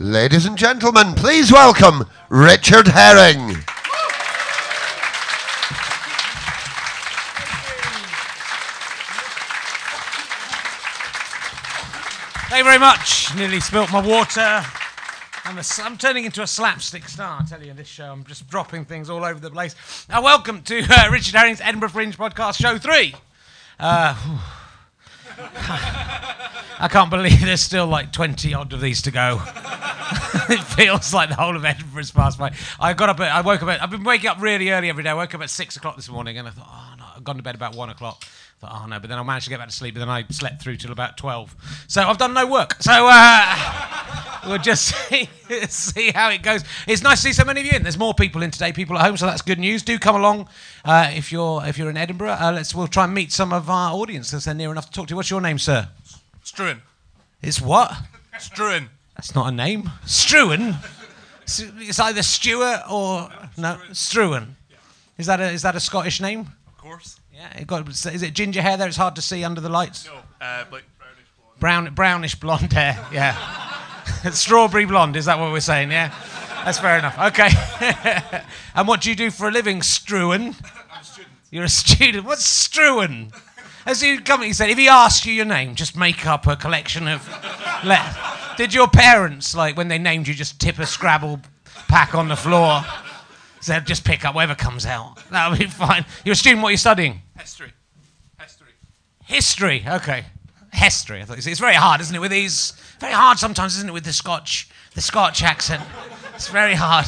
Ladies and gentlemen, please welcome Richard Herring. Thank you very much. Nearly spilt my water. I'm, a, I'm turning into a slapstick star, I tell you, in this show. I'm just dropping things all over the place. Now, welcome to uh, Richard Herring's Edinburgh Fringe Podcast, Show 3. Uh, I can't believe there's still like 20 odd of these to go. it feels like the whole of Edinburgh's passed by. I got up at, I woke up at, I've been waking up really early every day. I woke up at 6 o'clock this morning and I thought, oh no, I've gone to bed about 1 o'clock. I thought, oh no, but then I managed to get back to sleep, but then I slept through till about 12. So I've done no work. So uh, we'll just see, see how it goes. It's nice to see so many of you in. There's more people in today, people at home, so that's good news. Do come along uh, if you're if you're in Edinburgh. Uh, let's we'll try and meet some of our audience because they're near enough to talk to. You. What's your name, sir? Struan. It's what? Struan. That's not a name. Struan. It's either Stuart or no Struan. Is that a is that a Scottish name? Of course. Yeah. It got, is it ginger hair there? It's hard to see under the lights. No, uh, like brownish blonde. Brown brownish blonde hair. Yeah. Strawberry blonde. Is that what we're saying? Yeah. That's fair enough. Okay. and what do you do for a living, Struan? I'm a student. You're a student. What's Struan? As you come, he said, if he asks you your name, just make up a collection of. Le- Did your parents, like when they named you, just tip a Scrabble pack on the floor? Said, just pick up whatever comes out. That'll be fine. You're a student. What are you studying? History. History. History. Okay. History. I thought it's very hard, isn't it? With these, very hard sometimes, isn't it? With the Scotch, the Scotch accent. It's very hard.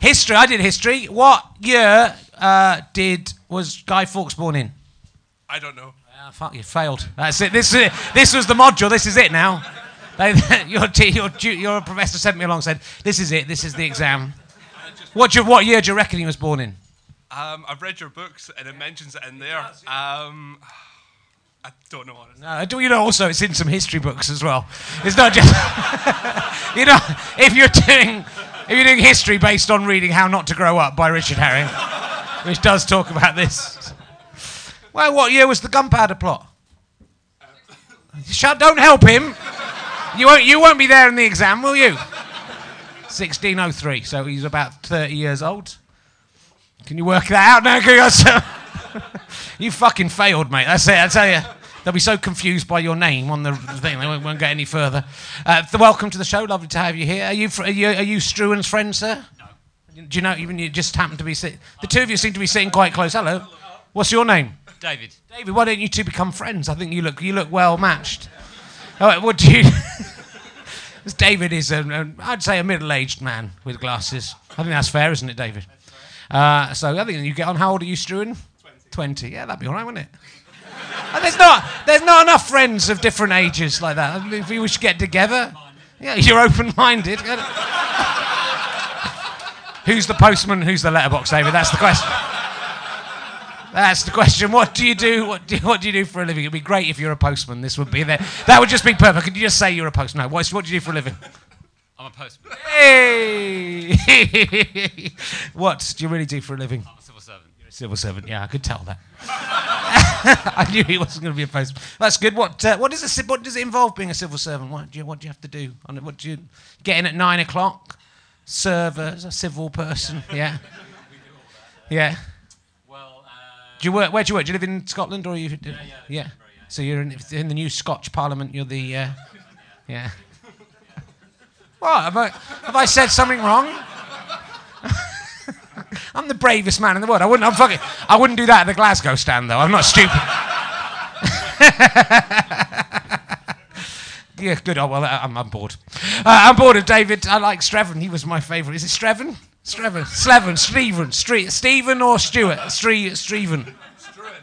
History. I did history. What year uh, did was Guy Fawkes born in? I don't know. Ah, fuck, you failed. That's it. This is it. This was the module. This is it now. They, your, your, professor sent me along. Said, "This is it. This is the exam." What, you, what year do you reckon he was born in? Um, I've read your books and it mentions it in there. Um, I don't know honestly. No, do you know? Also, it's in some history books as well. It's not just you know if you're doing if you're doing history based on reading How Not to Grow Up by Richard Herring, which does talk about this. Well, what year was the gunpowder plot? Shut! Don't help him. You won't. You won't be there in the exam, will you? 1603. So he's about 30 years old. Can you work that out now? Can you- you fucking failed, mate. That's it. I tell you. They'll be so confused by your name on the thing, they won't, won't get any further. Uh, welcome to the show. Lovely to have you here. Are you, fr- are you, are you Struan's friend, sir? No. Do you know, even you just happen to be sitting? The two of you seem to be sitting quite close. Hello. What's your name? David. David, why don't you two become friends? I think you look, you look well matched. All right, what do you. David is, a, a, I'd say, a middle aged man with glasses. I think that's fair, isn't it, David? Uh, so I think you get on. How old are you, Struan? 20. 20. Yeah, that'd be all right, wouldn't it? And there's not, there's not enough friends of different ages like that. I mean, if we should get together, yeah, you're open-minded. who's the postman? Who's the letterbox, David? That's the question. That's the question. What do you do? What do, what do you do for a living? It'd be great if you're a postman. This would be there. That would just be perfect. Could you just say you're a postman? No. What, what do you do for a living? I'm a postman. Hey! what do you really do for a living? I'm a civil servant. You're a civil servant. Yeah, I could tell that. I knew he wasn't going to be a postman. That's good. What uh, what does it what does it involve being a civil servant? What do you what do you have to do? What do you get in at nine o'clock? Serve as a civil person. Yeah. Yeah. Do you work? Where do you work? Do you live in Scotland or are you? Yeah, yeah, yeah. Yeah. So you're in, in the new Scotch Parliament. You're the. Uh, yeah. What have I have I said something wrong? I'm the bravest man in the world. I wouldn't. I'm fucking. I wouldn't do that at the Glasgow stand though. I'm not stupid. yeah, good. Oh well, I'm, I'm bored. Uh, I'm bored of David. I like Streven. He was my favourite. Is it Streven? Streven. Sleven. Stephen. Stre- Stephen or Stuart? Stre- Streven.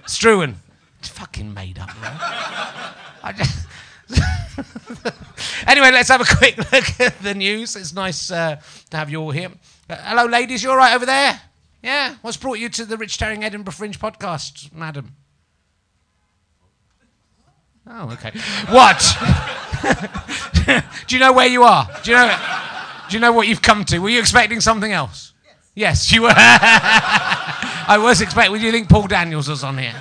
Struan. It's fucking made up? Just- anyway, let's have a quick look at the news. It's nice uh, to have you all here. Uh, hello, ladies. You all right over there? Yeah. What's brought you to the Rich Herring Edinburgh Fringe podcast, madam? Oh, okay. What? Do you know where you are? Do you know? Do you know what you've come to? Were you expecting something else? Yes, you were. I was expecting. Do you think Paul Daniels was on here?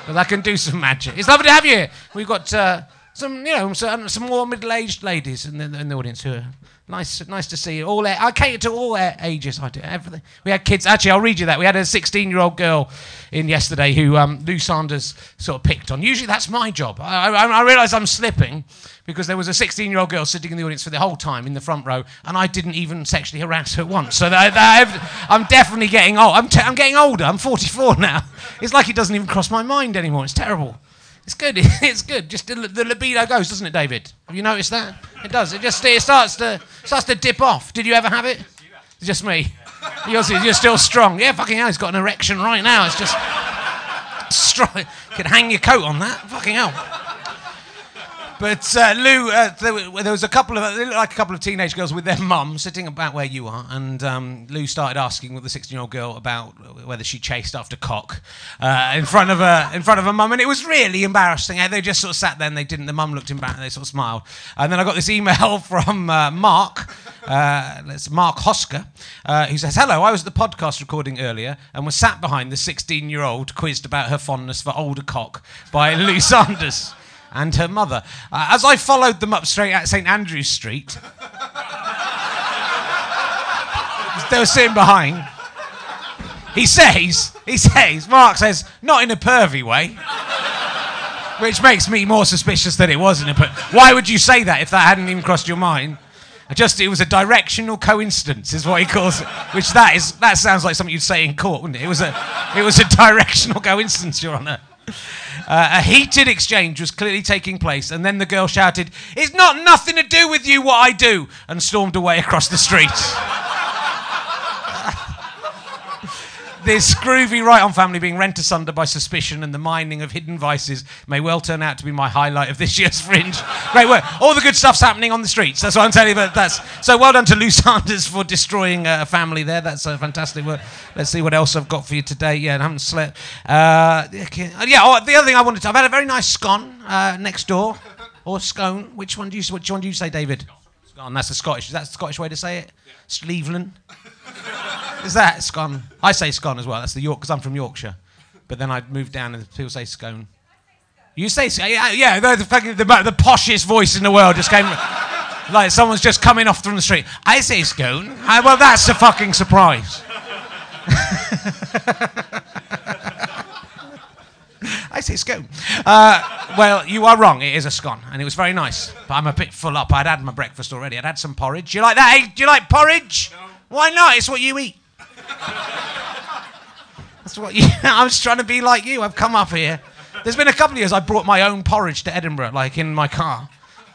Because I can do some magic. It's lovely to have you here. We've got uh, some, you know, some, some more middle-aged ladies in the, in the audience who are Nice, nice to see you. All I cater to all ages. I do everything. We had kids. Actually, I'll read you that. We had a 16-year-old girl in yesterday who um, Lou Sanders sort of picked on. Usually, that's my job. I, I, I realise I'm slipping because there was a 16-year-old girl sitting in the audience for the whole time in the front row, and I didn't even sexually harass her once. So that, that, I'm definitely getting old. I'm, t- I'm getting older. I'm 44 now. It's like it doesn't even cross my mind anymore. It's terrible. It's good. It's good. Just the, libido goes, doesn't it, David? Have you noticed that? It does. It just it starts to starts to dip off. Did you ever have it? It's just me. You're, you're still strong. Yeah, fucking hell. He's got an erection right now. It's just strong. Could hang your coat on that. Fucking hell. But uh, Lou, uh, there, there was a couple of like a couple of teenage girls with their mum sitting about where you are, and um, Lou started asking the 16-year-old girl about whether she chased after cock uh, in front of her in front of her mum, and it was really embarrassing. They just sort of sat there and they didn't. The mum looked embarrassed. And they sort of smiled, and then I got this email from uh, Mark. Uh, it's Mark Hosker, uh, who says, "Hello, I was at the podcast recording earlier and was sat behind the 16-year-old quizzed about her fondness for older cock by Lou Sanders." And her mother. Uh, as I followed them up straight at St Andrew's Street, they were sitting behind. He says, he says, Mark says, not in a pervy way. Which makes me more suspicious that it wasn't. But why would you say that if that hadn't even crossed your mind? Just it was a directional coincidence, is what he calls it. Which that is that sounds like something you'd say in court, wouldn't it? It was a it was a directional coincidence, Your Honour. Uh, a heated exchange was clearly taking place, and then the girl shouted, It's not nothing to do with you what I do, and stormed away across the street. this groovy right on family being rent asunder by suspicion and the mining of hidden vices may well turn out to be my highlight of this year's fringe. Great work. All the good stuff's happening on the streets. That's what I'm telling you. But that's so well done to Lou Sanders for destroying uh, a family there. That's a fantastic work. Let's see what else I've got for you today. Yeah, I haven't slept. Uh. Uh, yeah. Oh, the other thing I wanted to. I've had a very nice scone uh, next door, or scone. Which one do you? Which one do you say, David? Scone. That's the Scottish. Is that the Scottish way to say it? Sleveland. Is that scone? I say scone as well. That's the York because I'm from Yorkshire. But then I moved down and people say scone. You say scone? yeah, yeah. The, the, fucking- the, the poshest voice in the world just came, like someone's just coming off from the street. I say scone. I, well, that's a fucking surprise. I say scone. Uh, well, you are wrong. It is a scone, and it was very nice. But I'm a bit full up. I'd had my breakfast already. I'd had some porridge. You like that? eh? Do you like porridge? No. Why not? It's what you eat. That's what you. I was trying to be like you. I've come up here. There's been a couple of years I brought my own porridge to Edinburgh, like in my car.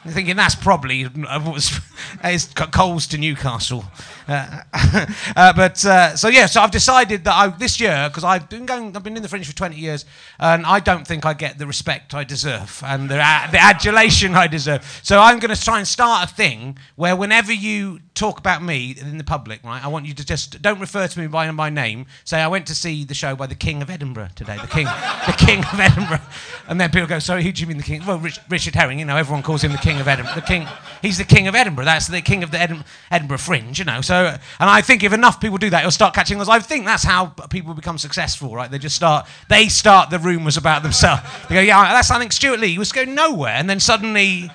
I'm thinking that's probably uh, was it's coals to Newcastle, uh, uh, but uh, so yeah. So I've decided that I, this year because I've been going, I've been in the fringe for 20 years, and I don't think I get the respect I deserve and the, the adulation I deserve. So I'm going to try and start a thing where whenever you talk about me in the public, right, I want you to just don't refer to me by my name. Say I went to see the show by the King of Edinburgh today, the King, the King of Edinburgh, and then people go, sorry, who do you mean the King? Well, Rich, Richard Herring. You know, everyone calls him the King of Edinburgh. The King, he's the King of Edinburgh. That's the King of the Edin- Edinburgh Fringe. You know, so and I think if enough people do that, it'll start catching us. I think that's how people become successful, right? They just start, they start the rumours about themselves. They go, yeah, that's I think Stewart Lee. Was going nowhere, and then suddenly.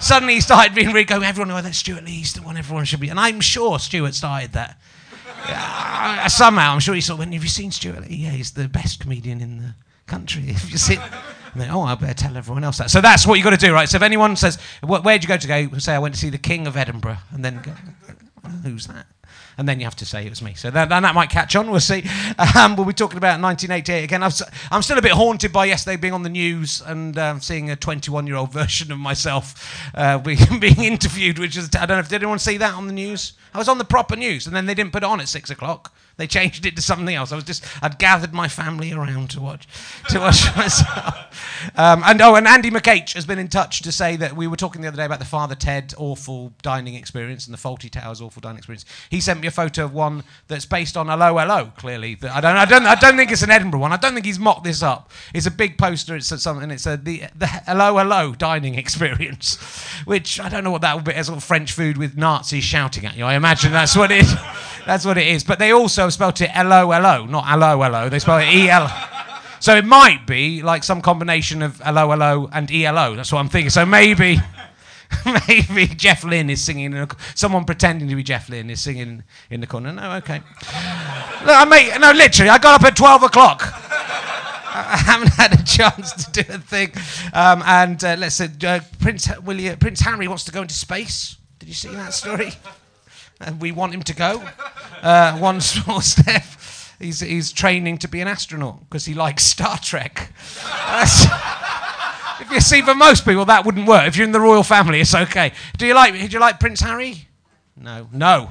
Suddenly he started being really going, everyone, oh, that's Stewart Lee, he's the one everyone should be. And I'm sure Stewart started that. Uh, somehow, I'm sure he saw, when have you seen Stewart Lee? Yeah, he's the best comedian in the country. If you see, then, oh, I better tell everyone else that. So that's what you've got to do, right? So if anyone says, where'd you go to go? Say, I went to see the King of Edinburgh. And then go, who's that? And then you have to say it was me. So that, that might catch on. We'll see. Um, we'll be talking about 1988 again. I'm, s- I'm still a bit haunted by yesterday being on the news and um, seeing a 21 year old version of myself uh, being, being interviewed, which is, I don't know if, did anyone see that on the news? I was on the proper news and then they didn't put it on at six o'clock. They changed it to something else. I was just, I'd gathered my family around to watch, to watch myself. Um, and oh, and Andy McH has been in touch to say that we were talking the other day about the Father Ted awful dining experience and the Fawlty Towers awful dining experience. He sent me a photo of one that's based on Hello Hello. Clearly, That- I don't, I don't, I don't think it's an Edinburgh one. I don't think he's mocked this up. It's a big poster. It's something. It's a the the Hello Hello dining experience, which I don't know what that would be. As sort of French food with Nazis shouting at you. I imagine that's what it. That's what it is. But they also spelt it L O L O, not hello hello. They spell it E L. So it might be like some combination of L O L O and E L O. That's what I'm thinking. So maybe, maybe Jeff Lynne is singing. In a, someone pretending to be Jeff Lynne is singing in the corner. No, okay. I make no literally. I got up at twelve o'clock. I haven't had a chance to do a thing. Um, and uh, let's say uh, Prince William, Prince Harry wants to go into space. Did you see that story? And we want him to go. Uh, one small step. He's, he's training to be an astronaut because he likes Star Trek. If you see, for most people, that wouldn't work. If you're in the royal family, it's okay. Do you like? Do you like Prince Harry? No, no.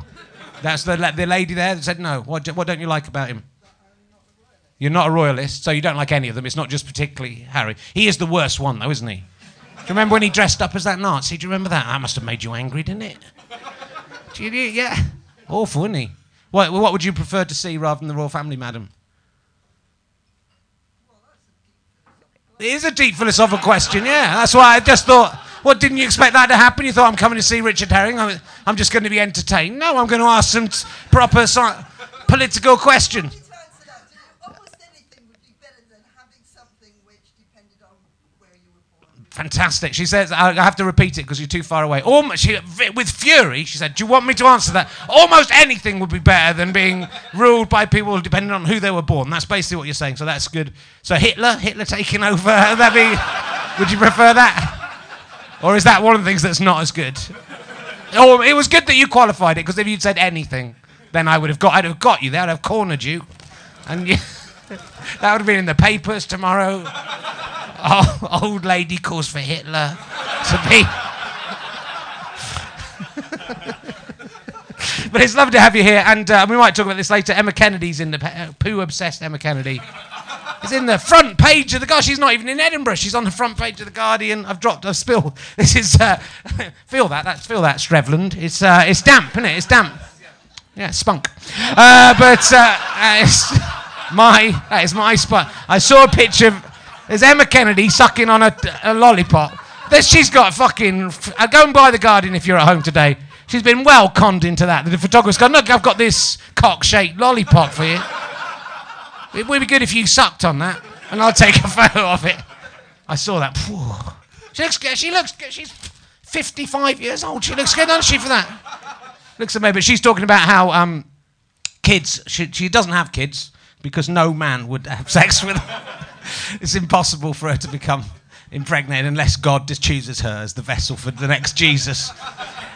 That's the the lady there that said no. What, do- what don't you like about him? You're not a royalist, so you don't like any of them. It's not just particularly Harry. He is the worst one, though, isn't he? Do you remember when he dressed up as that Nazi? Do you remember that? That must have made you angry, didn't it? You, yeah. Awful, isn't he? What, what would you prefer to see rather than the royal family, madam? It is a deep philosophical question, yeah. That's why I just thought, what, didn't you expect that to happen? You thought, I'm coming to see Richard Herring, I'm, I'm just going to be entertained. No, I'm going to ask some t- proper sci- political questions. To answer that, do you- almost anything would be better than having something which depended on where you were born. Fantastic. She says, I have to repeat it because you're too far away. Almost, she, with fury, she said, Do you want me to answer that? Almost anything would be better than being ruled by people depending on who they were born. That's basically what you're saying, so that's good. So Hitler, Hitler taking over, that be, would you prefer that? Or is that one of the things that's not as good? Or it was good that you qualified it because if you'd said anything, then I would have got, I'd have got you there, I'd have cornered you. And you, that would have been in the papers tomorrow. Oh, old lady calls for Hitler to be. but it's lovely to have you here, and uh, we might talk about this later. Emma Kennedy's in the uh, poo obsessed Emma Kennedy. Is in the front page of the Guardian. She's not even in Edinburgh. She's on the front page of the Guardian. I've dropped. I've spilled. This is uh, feel that. That's feel that Strevland. It's uh, it's damp, isn't it? It's damp. Yeah, spunk. Uh, but uh, uh, it's my that is my spot. I saw a picture. of There's Emma Kennedy sucking on a, a lollipop. That she's got fucking. Uh, go and buy the Guardian if you're at home today. She's been well conned into that. The photographer's gone. Look, I've got this cock-shaped lollipop for you. It would be good if you sucked on that, and I'll take a photo of it. I saw that. She looks good. She looks good. She's 55 years old. She looks good, doesn't she, for that? Looks amazing. But she's talking about how um, kids, she, she doesn't have kids because no man would have sex with her. it's impossible for her to become impregnated unless God just chooses her as the vessel for the next Jesus.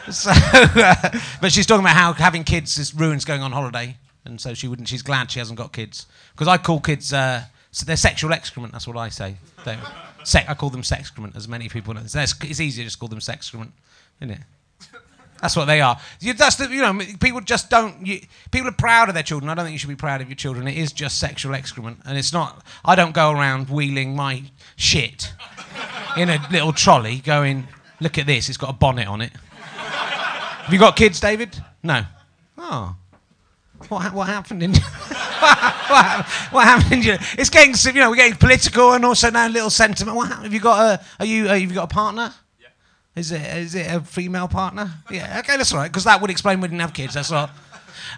So, uh, but she's talking about how having kids is ruins going on holiday, and so she wouldn't. She's glad she hasn't got kids because I call kids uh, so they're sexual excrement. That's what I say. They, se- I call them sexcrement, as many people know. It's, it's easier to just call them sexcrement, isn't it? That's what they are. You, that's the, you know, people just don't. You, people are proud of their children. I don't think you should be proud of your children. It is just sexual excrement, and it's not. I don't go around wheeling my shit in a little trolley, going, "Look at this. It's got a bonnet on it." Have you got kids, David? No. Oh. What, ha- what happened in? what, hap- what happened in? your- It's getting, you know, we're getting political and also now a little sentiment. What happened? Have you got a? Are you? Have you got a partner? Is it is it a female partner? Yeah, okay, that's all right. Because that would explain we didn't have kids. That's all.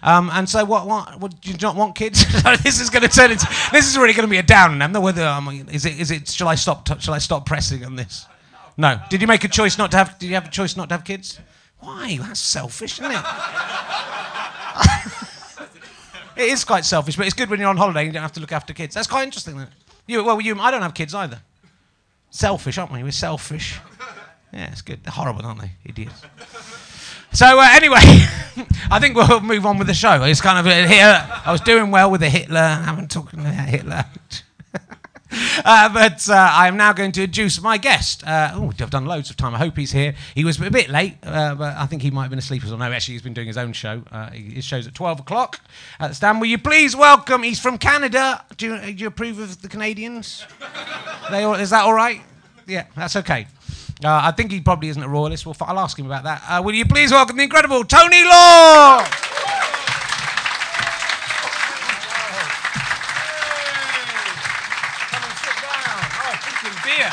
Um, and so what? What? What? Do you not want kids? this is going to turn into. This is really going to be a down. I don't know whether um, is it is it. Shall I stop? T- shall I stop pressing on this? No. Did you make a choice not to have? Did you have a choice not to have kids? Why? That's selfish, isn't it? it is quite selfish, but it's good when you're on holiday. and You don't have to look after kids. That's quite interesting. You well, you. I don't have kids either. Selfish, aren't we? We're selfish. Yeah, it's good. They're horrible, aren't they? Idiots. So uh, anyway, I think we'll move on with the show. It's kind of uh, here. I was doing well with the Hitler. I haven't talked about Hitler. Uh, but uh, I am now going to introduce my guest. Uh, oh, I've done loads of time. I hope he's here. He was a bit late, uh, but I think he might have been asleep as well. No, actually, he's been doing his own show. Uh, his show's at 12 o'clock at the stand. Will you please welcome? He's from Canada. Do you, do you approve of the Canadians? They all, is that all right? Yeah, that's okay. Uh, I think he probably isn't a royalist. We'll, f- I'll ask him about that. Uh, will you please welcome the incredible Tony Law? Come and sit down. Oh, drinking beer.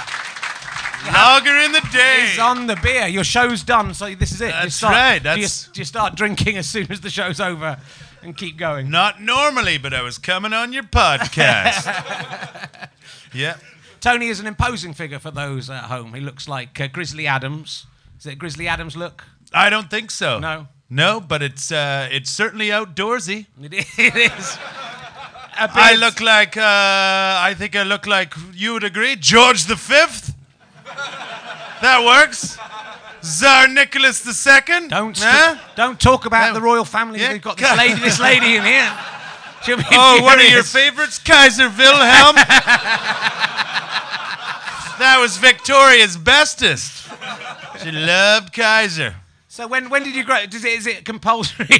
Lager in the day. He's on the beer. Your show's done, so this is it. you That's start, right, Do you, do you start drinking as soon as the show's over and keep going? Not normally, but I was coming on your podcast. yeah. Tony is an imposing figure for those at home. He looks like uh, Grizzly Adams Is it Grizzly Adams look? I don't think so. No. No, but it's uh, it's certainly outdoorsy. It is. It is. A I look like uh, I think I look like you would agree, George the Fifth. that works. Tsar Nicholas the Second. Don't Huh? don't talk about Yeah. the royal family. Yeah. We've got this lady, this lady in here. She'll be Oh, one of your favorites, Kaiser Wilhelm. that was Victoria's bestest. She loved Kaiser. So when when did you grow? Does it, is it compulsory?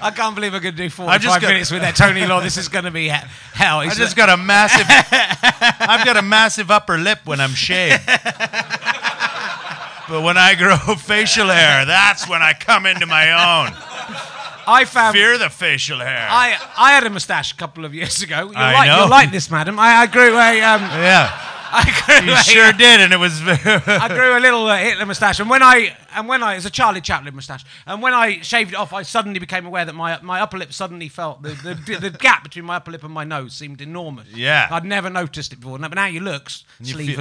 I can't believe I'm going to do 45 just got- minutes with that Tony Law. This is going to be he- hell. I just got a massive. I've got a massive upper lip when I'm shaved. But when I grow facial hair, that's when I come into my own. I found. Fear the facial hair. I, I had a moustache a couple of years ago. You're, I like, know. you're like this, madam. I, I grew a um, yeah, I grew you a, sure did, and it was. I grew a little uh, Hitler moustache, and when I and when I it's a Charlie Chaplin moustache, and when I shaved it off, I suddenly became aware that my my upper lip suddenly felt the the, the gap between my upper lip and my nose seemed enormous. Yeah. I'd never noticed it before. But now you look feel-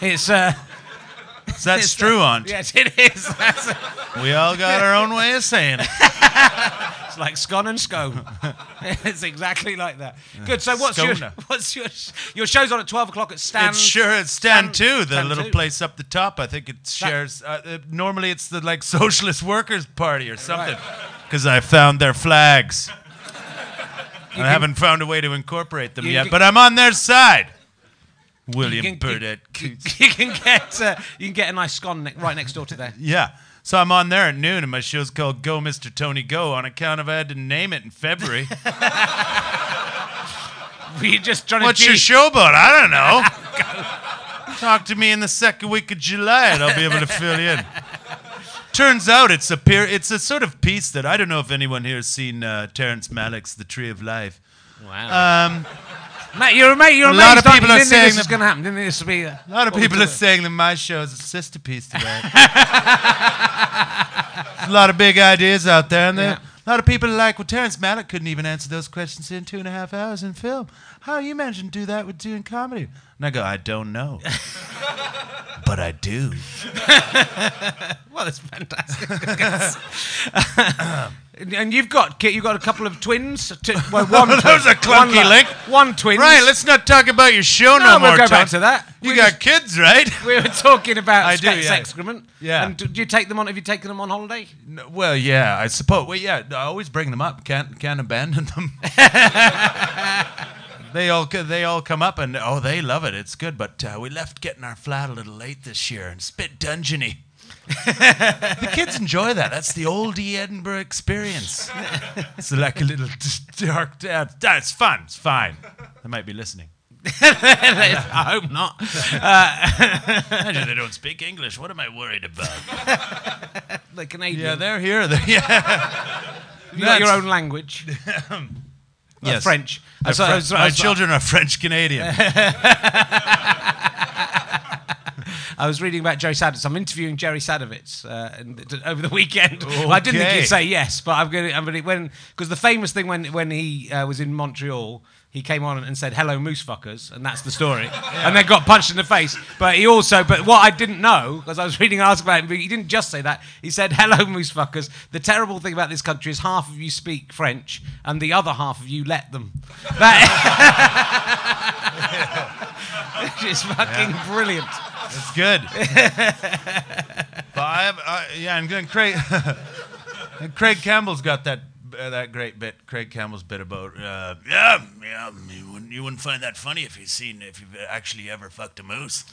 It's uh, That's it's, true, Aunt. Yes, it is. That's, We all got our own way of saying it. it's like scone and scone. it's exactly like that. Good. So what's your Scone. what's your your show's on at twelve o'clock at Stand? It's sure it's Stand- Two, the Stand little Two. place up the top. I think it shares. Uh, uh, normally, it's the like Socialist Workers Party or something, because I found their flags. I haven't found a way to incorporate them You yet, can- but I'm on their side. William can- you- Burdett Coutts. you can get uh, you can get a nice scone ne- right next door to there. Yeah. So I'm on there at noon, and my show's called Go, Mr. Tony Go, on account of I had to name it in February. You just trying What's to your show about? I don't know. Talk to me in the second week of July, and I'll be able to fill you in. Turns out it's a peer, it's a sort of piece that I don't know if anyone here has seen uh, Terrence Malick's The Tree of Life. Wow. Um, Mate, you're amazed. You're A lot of people are saying this that- going to happen. Didn't think this would be. a lot of people are saying that my show is a sister piece to that. a lot of big ideas out there, and there- Yeah. a lot of people are like, well, Terrence Malick couldn't even answer those questions in two and a half hours in film. How you managed to do that with doing comedy? And I go, I don't know. but I do. Well, that's fantastic. and you've got you've got a couple of twins. T- well, one. That was a clunky one, link. One twin. Right, let's not talk about your show no, No, more. we'll go Tom. back to that. You We got just- kids, right? We were talking about I do, yeah. excrement. Yeah. And do do you take them on? Have you taken them on holiday? No, well, yeah, I suppose. Well, yeah, I always bring them up. Can't can't abandon them. They all they all come up and oh, they love it. It's good. But uh, we left getting our flat a little late this year and it's a bit dungeony. the kids enjoy that. That's the oldie Edinburgh experience. It's like a little dark. Uh, it's fun. It's fine. They might be listening. I hope not. Imagine they don't speak English. What am I worried about? The Canadian. Yeah, they're here. They- yeah. you got your own language. Yes. French. My, Uh, so- Fren- so- my children are French Canadian. I was reading about Jerry Sadowitz. I'm interviewing Jerry Sadowitz uh, over the weekend. Well, I didn't think Okay. you'd say yes, but I'm going to. I'm going to when because the famous thing when when he uh, was in Montreal, he came on and said "Hello, moose fuckers," and that's the story. And then got punched in the face. But he also, but what I didn't know because I was reading an article about him, he didn't just say that. He said "Hello, moose fuckers." The terrible thing about this country is half of you speak French and the other half of you let them. That. Which is fucking brilliant. It's good. but I have, I, yeah, and then Craig, and Craig Campbell's got that that great bit. Craig Campbell's bit about uh, yeah, yeah. You wouldn't, you wouldn't find that funny if you've seen if you've actually ever fucked a moose.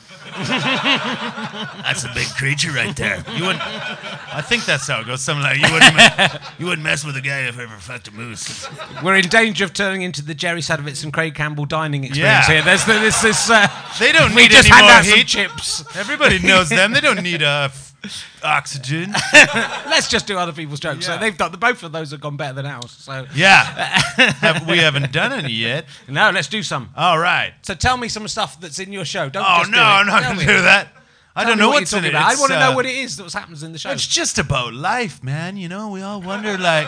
that's a big creature right there. You wouldn't. I think that's how it goes. Something like you wouldn't. me- you wouldn't mess with a guy if you ever fucked a moose. We're in danger of turning into the Jerry Sadowitz and Craig Campbell dining experience Yeah. here. There's the, this is. Uh, They don't need just any more heat. chips. Everybody knows them. They don't need uh, f- oxygen. Let's just do other people's jokes. So they've done. The, both of those have gone better than ours. So Yeah. Have- we haven't done any yet. no, let's do some. All right. So tell me some stuff that's in your show. Don't Oh just no, do it. I'm not Tell going me. to do that. I Tell don't me know what what's you're in it. talking about. I It's, want to know uh, what it is that happens in the show. It's just about life, man. You know, we all wonder like,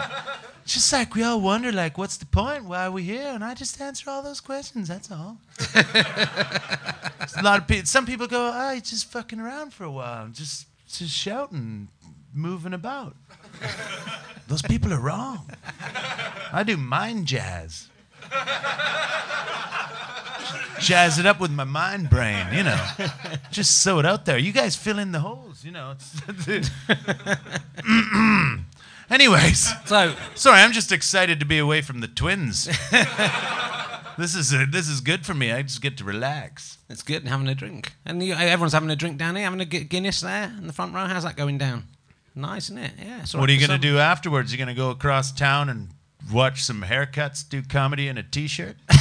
just like we all wonder like, what's the point? Why are we here? And I just answer all those questions. That's all. a lot of people. Some people go, oh, you're just fucking around for a while, just just shouting, moving about. Those people are wrong. I do mind jazz. Jazz it up with my mind brain, you know. Just sew it out there. You guys fill in the holes, you know. Anyways, So, sorry, I'm just excited to be away from the twins. this is uh this is good for me. I just get to relax. it's good having a drink. And you, everyone's having a drink down here, having a Guinness there in the front row. How's that going down? Nice, isn't it? Yeah. What are you going to do afterwards? You're going to go across town and watch some haircuts, do comedy in a t-shirt? All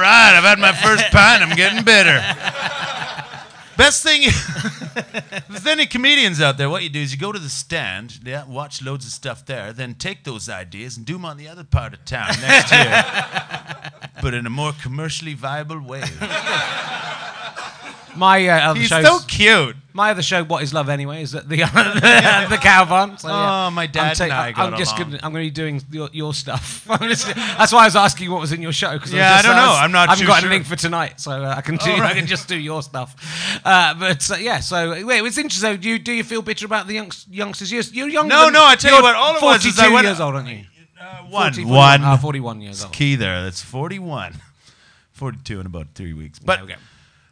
right, I've had my first pint. I'm getting bitter. Best thing, there's any comedians out there, what you do is you go to the stand, yeah, watch loads of stuff there, then take those ideas and do them on the other part of town next year, but in a more commercially viable way. My uh, other He's shows, so cute. my other show, What Is Love Anyway, is at the the cow barn. So, yeah. Oh, my dad I'm and I got I'm just along. gonna, I'm going to be doing your, your stuff. Just- that's why I was asking what was in your show. Cause Yeah, I don't know. I'm not I haven't got sure. anything for tonight, so uh, I can do. Oh, I can just do your stuff. Uh, but uh, yeah, so wait, it's interesting. So do you do you feel bitter about the youngs, youngsters? You're, you're younger. No, no, I tell you what, all it was 42 is I went- years old, aren't you? One, 40, one. Uh, 41 years old. key there. That's 41. 42 in about three weeks. But we go.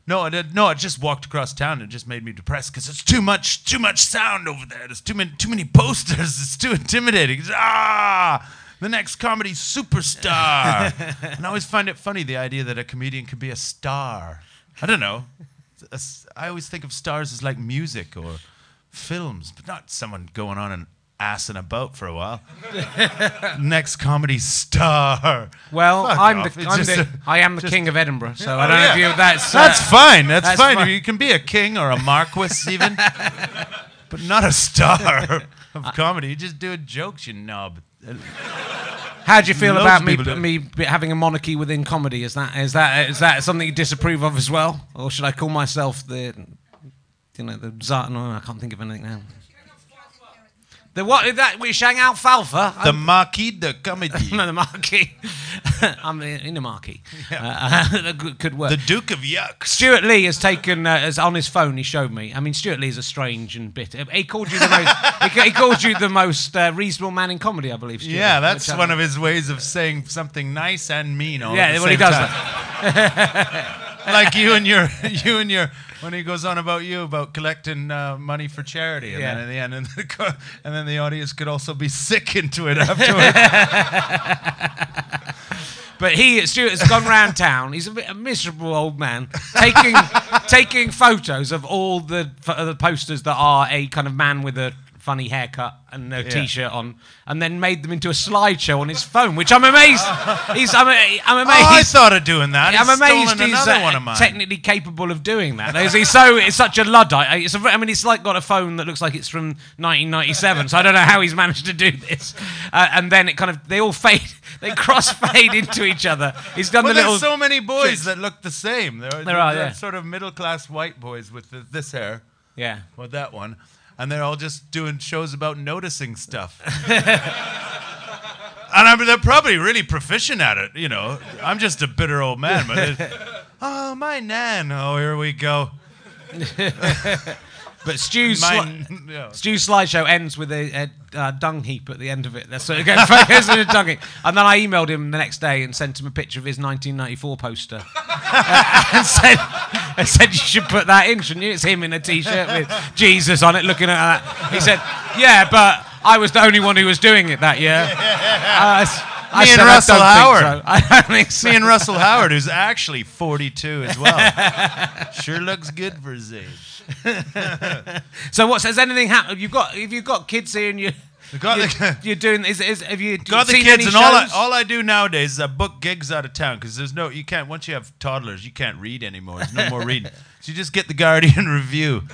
No, I did, no, I just walked across town and it just made me depressed because it's too much, too much sound over there. There's too many, too many posters. It's too intimidating. It's, ah, the next comedy superstar. and I always find it funny the idea that a comedian could be a star. I don't know. I always think of stars as like music or films, but not someone going on and a boat for a while. Next comedy star. Well, Fuck I'm off. the, I'm just the a- I am the king of Edinburgh, so Oh, I don't know if you that's uh, That's fine. That's, that's fine. fine. You can be a king or a marquis even, but not a star of comedy. You're just doing jokes, you knob. How do you feel Loads about me do me having a monarchy within comedy? Is that is that is that something you disapprove of as well, or should I call myself the you know the czar? No, I can't think of anything now. The what? is That we shang alfalfa. The Marquis de Comedy. no, the marquee. I'm in the a marquee. Uh, that could- work. The Duke of Yucks. Stewart Lee has taken uh, as on his phone. He showed me. I mean, Stewart Lee is a strange and bitter. He called you the most. he, he called you the most uh, reasonable man in comedy, I believe. Stewart Yeah, that's I- one of his ways of saying something nice and mean all Yeah, at the well, he does. Like you and your you and your when he goes on about you about collecting uh, money for charity and Yeah. then in the end and, the, co- and then the audience could also be sick into it afterwards But he, Stewart, has gone round town. He's a, bit, a miserable old man, taking taking photos of all the the posters that are a kind of man with a funny haircut and a t-shirt on, and then made them into a slideshow on his phone, which I'm amazed. He's I'm, I'm amazed. oh, I thought of doing that I'm He's amazed he's uh, one of mine technically capable of doing that. He's, he's so it's such a luddite. It's a, I mean, it's like got a phone that looks like it's from 1997. So I don't know how he's managed to do this. Uh, and then it kind of they all fade, they cross fade into each other. He's done well, the little. there's so many boys tricks. that look the same. There, There are, they're yeah. sort of middle class white boys with the, this hair, yeah. with that one, and they're all just doing shows about noticing stuff. and I mean, they're probably really proficient at it. You know, I'm just a bitter old man. But oh, my nan. Oh, here we go. But Stu's My, sli- yeah. Stu's slideshow ends with a, a uh, dung heap at the end of it. That's sort of goes goes in a dung heap. And then I emailed him the next day and sent him a picture of his 1994 poster Uh, and said, and said you should put that in, shouldn't you? It's him in a t-shirt with Jesus on it, looking at that. He said, "Yeah, but I was the only one who was doing it that year." Uh, s- I Me and said, Russell I don't Howard. Think so. I don't think so. Me and Russell Howard, who's actually 42 as well. sure looks good for his age. So what? Has anything happened? You've got if you've got kids here and you. got you're, the- you're doing is, is have you Got the kids, and all I, all I do nowadays is I book gigs out of town because there's no, you can't, once you have toddlers, you can't read anymore. There's no more reading. So you just get the Guardian review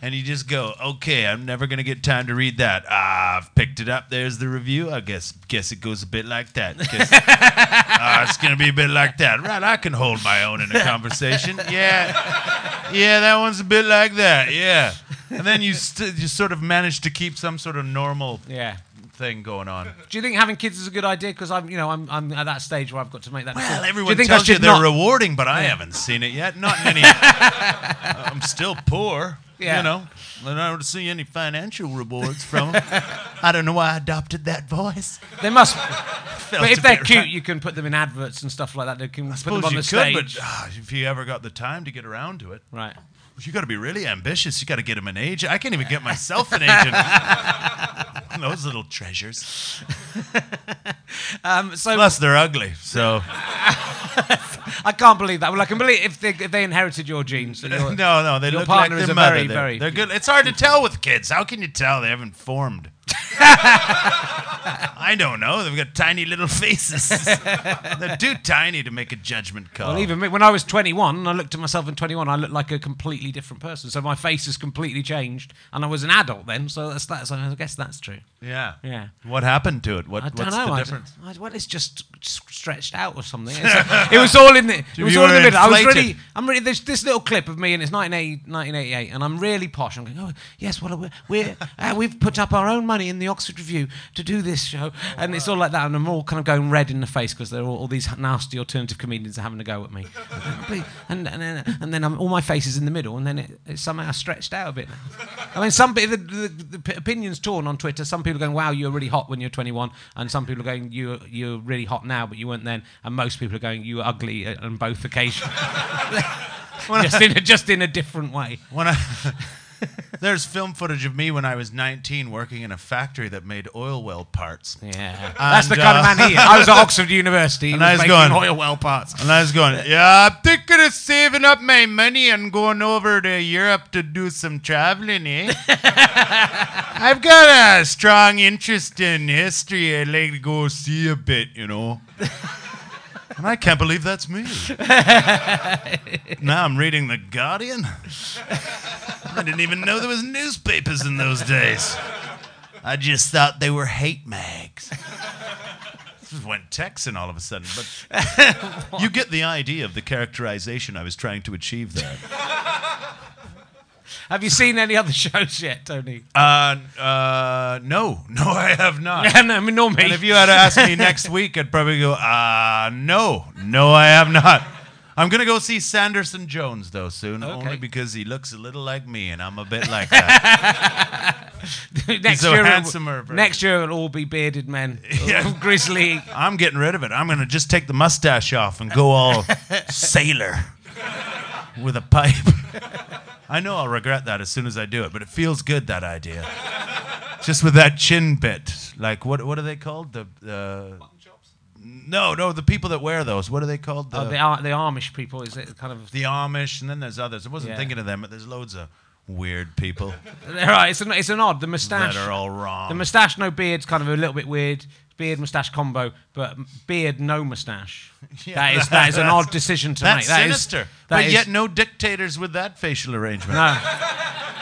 and you just go, okay, I'm never going to get time to read that. Ah, I've picked it up. There's the review. I guess guess it goes a bit like that. Guess- Ah, it's going to be a bit like that. Right, I can hold my own in a conversation. Yeah. Yeah, that one's a bit like that. Yeah. And then you, st- you sort of manage to keep some sort of normal yeah. Thing going on. Do you think having kids is a good idea? Because I'm, you know, I'm, I'm at that stage where I've got to make that. Well, decision. everyone Do you think I tells you they're not? rewarding, but I haven't seen it yet. Not in any. I'm still poor. Yeah. You know, and I don't see any financial rewards from them. I don't know why I adopted that voice. They must. But if they're cute, right. you can put them in adverts and stuff like that. They can put them on you the could, stage. but ah, if you ever got the time to get around to it, right. You got to be really ambitious. You got to get them an agent. I can't even get myself an agent. Those little treasures. Um, so Plus, they're ugly. So I can't believe that. Well, I can believe if they, if they inherited your genes. no, no, they Your look like their is a mother. very, they're, very- they're good. It's hard to tell with kids. How can you tell they haven't formed? I don't know. They've got tiny little faces. they're too tiny to make a judgment call. Well, even me, when I was 21, and I looked at myself in 21, I looked like a completely different person. So my face has completely changed, and I was an adult then. So that's that. So I guess that's true. yeah. Yeah. What happened to it? What, I don't what's know. the I difference? I- well, it's just stretched out or something. It's- it was all in the. It was all in the middle. I was really. I'm really. There's this little clip of me, and it's 1980 1988, and I'm really posh. I'm going. Oh yes, well we're, we're uh, we've put up our own money in the Oxford Revue to do this show, oh, and it's all like that, and I'm all kind of going red in the face because all, all these nasty alternative comedians are having a go at me, and and then and then I'm, all my face is in the middle, and then it, it's somehow stretched out a bit. I mean, some the, the, the opinions torn on Twitter. Some people are going, "Wow, you're really hot when you're 21," and some people are going, "You you're really hot now, but you weren't then." And most people are going, "You were ugly on both occasions." just in a, just in a different way. When I, there's film footage of me when I was 19 working in a factory that made oil well parts. Yeah, that's the And, kind uh, of man he is. I was at Oxford University. He And I was making going- oil well parts. And I was going, yeah, I'm thinking of saving up my money and going over to Europe to do some traveling, eh? I've got a strong interest in history. I'd like to go see a bit, you know. And I can't believe that's me. now I'm reading The Guardian. I didn't even know there was newspapers in those days. I just thought they were hate mags. Went Texan all of a sudden, but you get the idea of the characterization I was trying to achieve there. Have you seen any other shows yet, Tony? Uh, uh, no, no, I have not. No, I mean, nor me. And if you had to ask me next week, I'd probably go, uh, no, no, I have not. I'm gonna go see Sanderson Jones though soon, Okay. only because he looks a little like me, and I'm a bit like that. next a year, handsomer next year it'll all be bearded men, Yeah. grizzly. I'm getting rid of it. I'm gonna just take the mustache off and go all sailor with a pipe. I know I'll regret that as soon as I do it, but it feels good that idea. Just with that chin bit, like what what are they called? The uh, no, no, the people that wear those. What are they called? The, Oh, the, Ar- the Amish people, is it kind of? the Amish, and then there's others. I wasn't Yeah. thinking of them, but there's loads of weird people Right, it's an, it's an odd. The moustache. that are all wrong. The moustache, no beard's kind of a little bit weird. Beard moustache combo, but beard no moustache. Yeah, that is that is an odd decision to That's make. That is- sinister. that but is- yet, no dictators with that facial arrangement. no.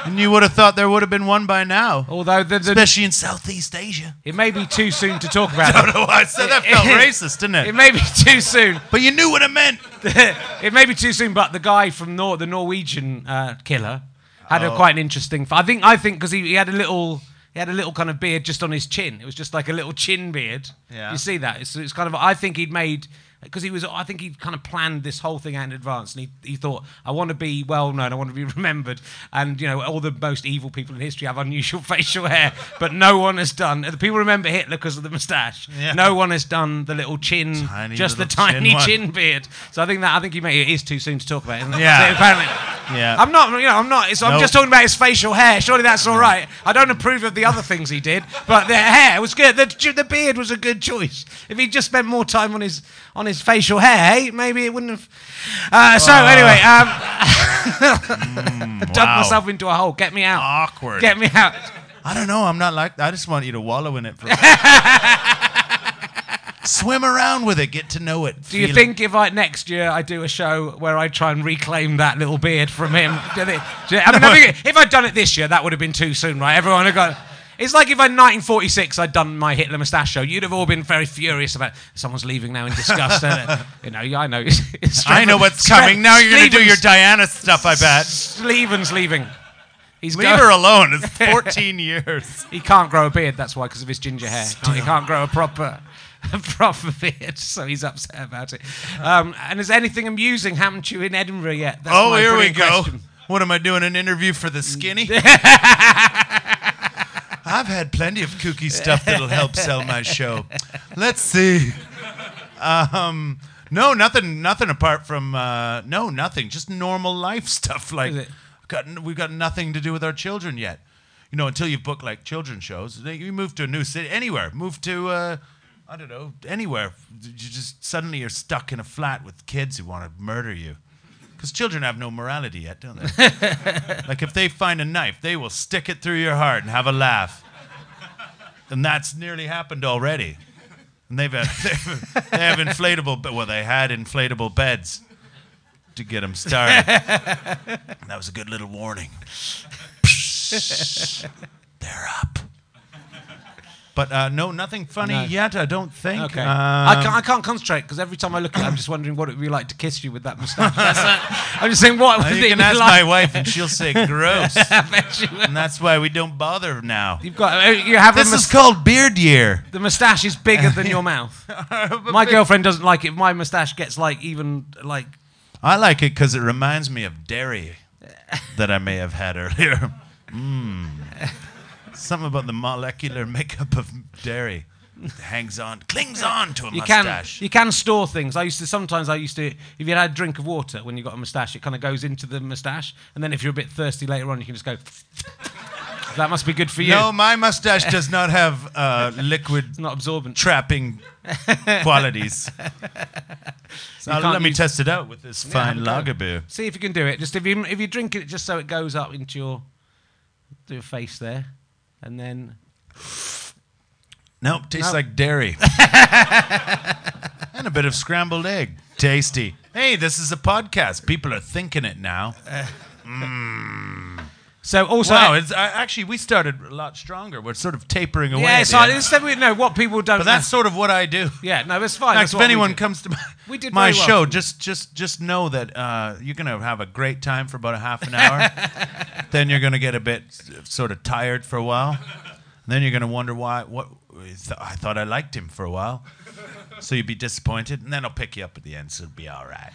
And you would have thought there would have been one by now, Although the, the, especially in Southeast Asia. it may be too soon to talk about. I don't know why I said that felt racist, didn't It it? may be too soon. But you knew what it meant. it may be too soon, but the guy from Nor- the Norwegian uh, killer had Oh. a quite an interesting. I think I think because he, he had a little. He had a little kind of beard just on his chin. It was just like a little chin beard. Yeah. You see that? It's, it's kind of. I think he'd made because he was. I think he'd kind of planned this whole thing out in advance, and he, he thought, I want to be well known. I want to be remembered. And you know, all the most evil people in history have unusual facial hair, but no one has done. The people remember Hitler because of the moustache. Yeah. No one has done the little chin, Tiny just the little chin tiny one. chin beard. So I think that I think he made it is too soon to talk about. It? Yeah. So apparently. Yeah. I'm not, you know, I'm not. So I'm just talking about his facial hair. Surely that's all right. I don't approve of the other things he did, but the hair was good. The, the beard was a good choice. If he just spent more time on his on his facial hair, hey, maybe it wouldn't have. Uh, so anyway, um, dug wow. myself into a hole. Get me out. Awkward. Get me out. I don't know. I'm not like. I just want you to wallow in it. For Swim around with it. Get to know it. Do you feel it. think if I next year I do a show where I try and reclaim that little beard from him? do think- do I mean, I think if I'd done it this year, that would have been too soon, right? Everyone would have got. It's like if in 1946 I'd done my Hitler moustache show, you'd have all been very furious about someone's leaving now in disgust. uh, you know, yeah, I know. I know what's Stre- coming. Now you're going to do your Diana stuff. I bet. Stevens leaving. He's Leave go- her alone. It's 14 years. He can't grow a beard. That's why, because of his ginger hair. He can't grow a proper, a proper beard. So he's upset about it. Um, and has anything amusing happened to you in Edinburgh yet? That's Oh, here we go. question. What am I doing? An interview for the skinny? I've had plenty of kooky stuff that'll help sell my show. Let's see. Um, no, nothing. Nothing apart from uh, no, nothing. Just normal life stuff. Like got we've got nothing to do with our children yet. You know, until you've booked like children's shows, you move to a new city, anywhere. Move to uh, I don't know, anywhere. You just suddenly you're stuck in a flat with kids who want to murder you. Because children have no morality yet, don't they? like if they find a knife, they will stick it through your heart and have a laugh. And that's nearly happened already. And they've had, they have inflatable, well, they had inflatable beds to get them started. that was a good little warning. They're up. But uh, no, nothing funny No. yet. I don't think. Okay. Um, I, can't, I can't concentrate because every time I look at it, I'm just wondering what it would be like to kiss you with that moustache. That's. I'm just saying, what would you it can be ask like? my wife, and she'll say gross. I bet you would. and that's why we don't bother now. You've got, uh, you have a This is called beard year. the moustache is bigger than your mouth. My girlfriend doesn't like it. My moustache gets like even like I like it because it reminds me of dairy that I may have had earlier. Mmm. Something about the molecular makeup of dairy hangs on, clings on to a you can mustache. you can store things. I used to sometimes I used to if you had a drink of water when you got a moustache, it kind of goes into the moustache, and then if you're a bit thirsty later on, you can just go. that must be good for you. no, my mustache does not have uh, liquid it's not absorbent. trapping qualities. So let me test it out with this Yeah, fine lager beer. See if you can do it. Just if you if you drink it, just so it goes up into your your face there, and then Nope, tastes No. like dairy. and a bit of scrambled egg. Tasty. Hey, this is a podcast. People are thinking it now. Uh, mm. So also wow, it's, uh, actually, we started a lot stronger. We're sort of tapering away. yeah. So the instead we know what people don't. but that's know. sort of what I do. yeah. No, that's fine. In That's fact, if anyone comes to my, We did my well. show, just just just know that uh, you're gonna have a great time for about a half an hour. then you're gonna get a bit uh, sort of tired for a while. then you're gonna wonder why. What I thought I liked him for a while, so you'd be disappointed, and then I'll pick you up at the end, so it'll be all right.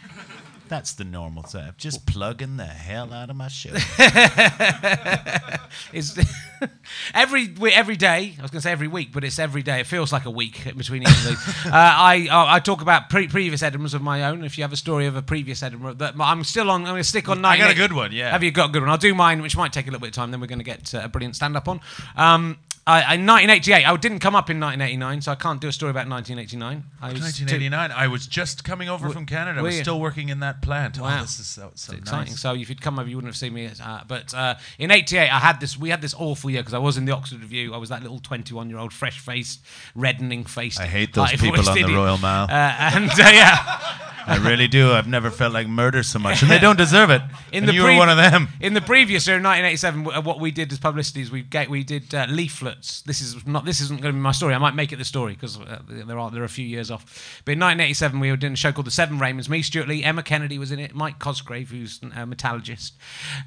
That's the normal stuff. Just plugging the hell out of my show. is every every day. I was going to say every week, but it's every day. It feels like a week between each of these. uh, I I I talk about pre- previous Edinburghs of my own. If you have a story of a previous Edinburgh, that I'm still on. I'm going to stick on. I got a good one, yeah. Have you got a good one? I'll do mine, which might take a little bit of time. Then we're going to get uh, a brilliant stand up on. Um, I, in 1988, I didn't come up in 1989, so I can't do a story about 1989. I was 1989. I was just coming over from Canada. I was still working in that plant. Wow. Oh, this is so, so It's exciting. nice. So if you'd come over, you wouldn't have seen me. Uh, but uh, in '88, I had this. We had this awful year because I was in the Oxford Revue. I was that little 21-year-old, fresh-faced, reddening-faced. I hate those people on the. Royal Mile. Uh, and uh, yeah, I really do. I've never felt like murder so much, and they don't deserve it. in and the you pre- were one of them. In the previous year, in 1987, w- uh, what we did as publicity is we ga- we did uh, leaflets. This is not. This isn't going to be my story. I might make it the story because uh, there are there are a few years off. But in 1987, we were doing a show called The Seven Raymonds. Me, Stewart Lee, Emma Kennedy was in it. Mike Cosgrave, who's a metallurgist,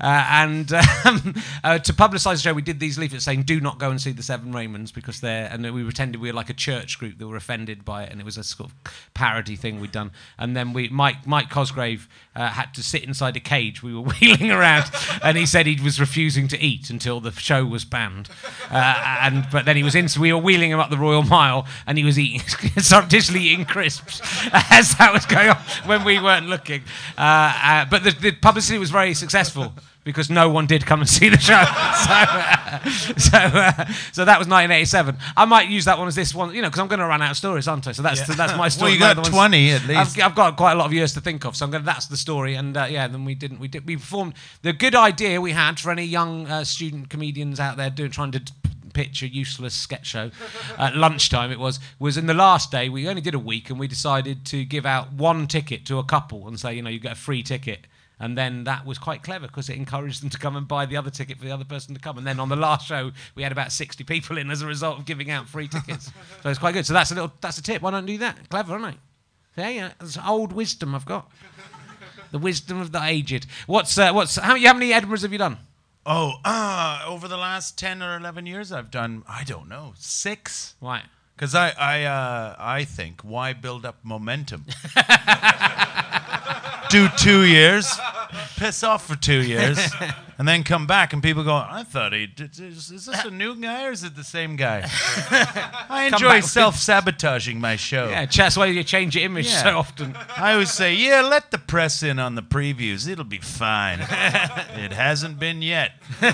uh, and um, uh, to publicise the show, we did these leaflets saying, "Do not go and see The Seven Raymonds because they're." And we pretended we were like a church group that were offended by it, and it was a sort of parody thing we'd done. And then we Mike Mike Cosgrave uh, had to sit inside a cage. We were wheeling around, and he said he was refusing to eat until the show was banned. Uh, and but then he was in. So we were wheeling him up the Royal Mile, and he was eating surreptitiously eating crisps as that was going on when we weren't looking. Uh, uh, but the, the publicity was very successful. Because no one did come and see the show, so uh, so, uh, so that was 1987. I might use that one as this one, you know, because I'm going to run out of stories, aren't I? So that's that's my story. Well, you got 20 at least. I've, I've got quite a lot of years to think of, so I'm going. That's the story, and uh, yeah, then we didn't. We did. We performed. The good idea we had for any young uh, student comedians out there doing trying to d- pitch a useless sketch show at lunchtime. It was was in the last day. We only did a week, and we decided to give out one ticket to a couple and say, you know, you get a free ticket. And then that was quite clever because it encouraged them to come and buy the other ticket for the other person to come. And then on the last show, we had about 60 people in as a result of giving out free tickets. so it's quite good. So that's a little that's a tip. Why don't you do that? Clever, isn't it? Yeah, yeah. It's old wisdom I've got. The wisdom of the aged. What's uh, what's how, how many Edinburghs have you done? Oh, uh, over the last 10 or 11 years, I've done, I don't know, six. Why? Because I, I, uh, I think, why build up momentum? Do two years, piss off for two years, and then come back, and people go, I thought he did. Is, is this a new guy or is it the same guy? I enjoy back with- self sabotaging my show. Yeah, that's why you change your image Yeah. so often. I always say, yeah, let the press in on the previews. It'll be fine. it hasn't been yet. but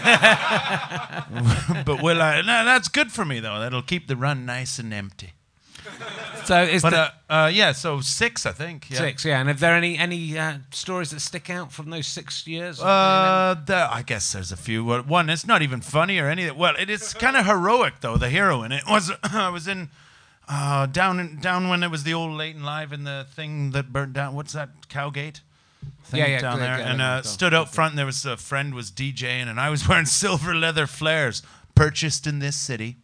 will I? No, that's good for me, though. That'll keep the run nice and empty. So is But the, uh, uh, yeah, so six, I think. Yeah. six, yeah. And are there any any uh, stories that stick out from those six years? Uh, the, I guess there's a few. One, it's not even funny or anything. Well, it is kind of heroic though. The heroine. It was. I was in uh, down in, down when it was the old Late 'n' Live in the thing that burnt down. What's that? Cowgate. Thing Yeah, yeah, down yeah, there, yeah, and uh, stood out front. And there was a friend was DJing, and I was wearing silver leather flares purchased in this city.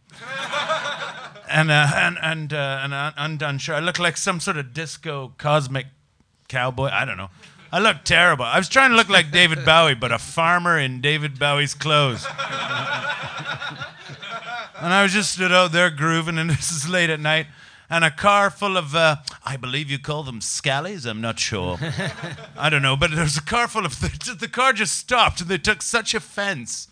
And uh, and and uh, an undone shirt. I looked like some sort of disco cosmic cowboy. I don't know. I looked terrible. I was trying to look like David Bowie, but a farmer in David Bowie's clothes. and I was just stood out there grooving, and this is late at night. And a car full of, uh, I believe you call them scallies. I'm not sure. I don't know, but there was a car full of. The car just stopped, and they took such offense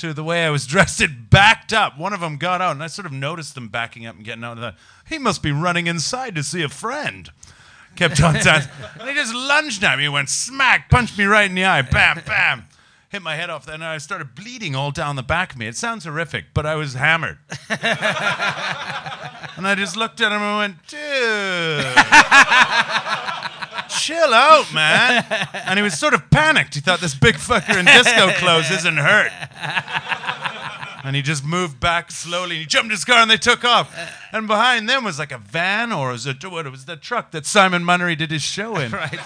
to the way I was dressed. It backed up. One of them got out, and I sort of noticed them backing up and getting out. And I thought, he must be running inside to see a friend. Kept on dancing. and he just lunged at me, went smack, punched me right in the eye, bam, bam. Hit my head off, and I started bleeding all down the back of me. It sounds horrific, but I was hammered. and I just looked at him and went, dude. Chill out, man. And he was sort of panicked. He thought this big fucker in disco clothes isn't hurt. And he just moved back slowly. And he jumped his car and they took off. And behind them was like a van or was it what it was the truck that Simon Munnery did his show in. Right.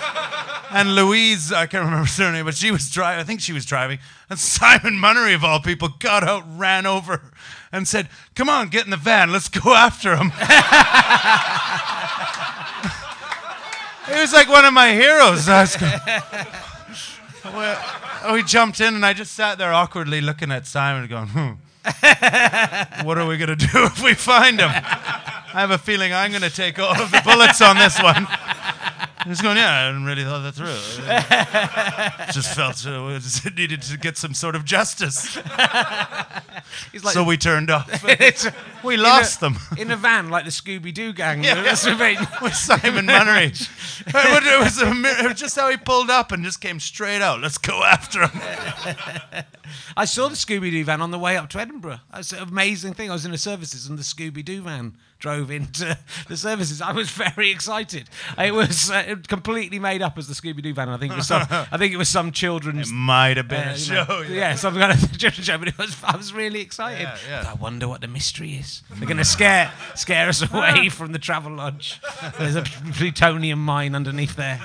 And Louise, I can't remember her name, but she was driving. I think she was driving. And Simon Munnery, of all people, got out, ran over, and said, "Come on, get in the van. Let's go after him." he was like one of my heroes. I was going, well, oh, he jumped in, and I just sat there awkwardly looking at Simon, going, "Hmm." what are we going to do if we find him? I have a feeling I'm going to take all of the bullets on this one. He's going, yeah, I hadn't really thought that through. just felt uh, just needed to get some sort of justice. It's like so we turned off. We in lost a, them. in a van like the Scooby Doo gang. Yeah. With Simon Munnery. it, was a, it was just how he pulled up and just came straight out. Let's go after him. I saw the Scooby Doo van on the way up to Edinburgh. That's an amazing thing. I was in the services and the Scooby Doo van drove into the services. I was very excited. It was uh, completely made up as the Scooby Doo van. I think it was some. I think it was some children's. Might have been uh, a you know, show. yeah. some kind of children's show, but it was, I was really excited. Yeah, yeah. I wonder what the mystery is. They're going to scare scare us away from the travel lodge. There's a plutonium mine underneath there.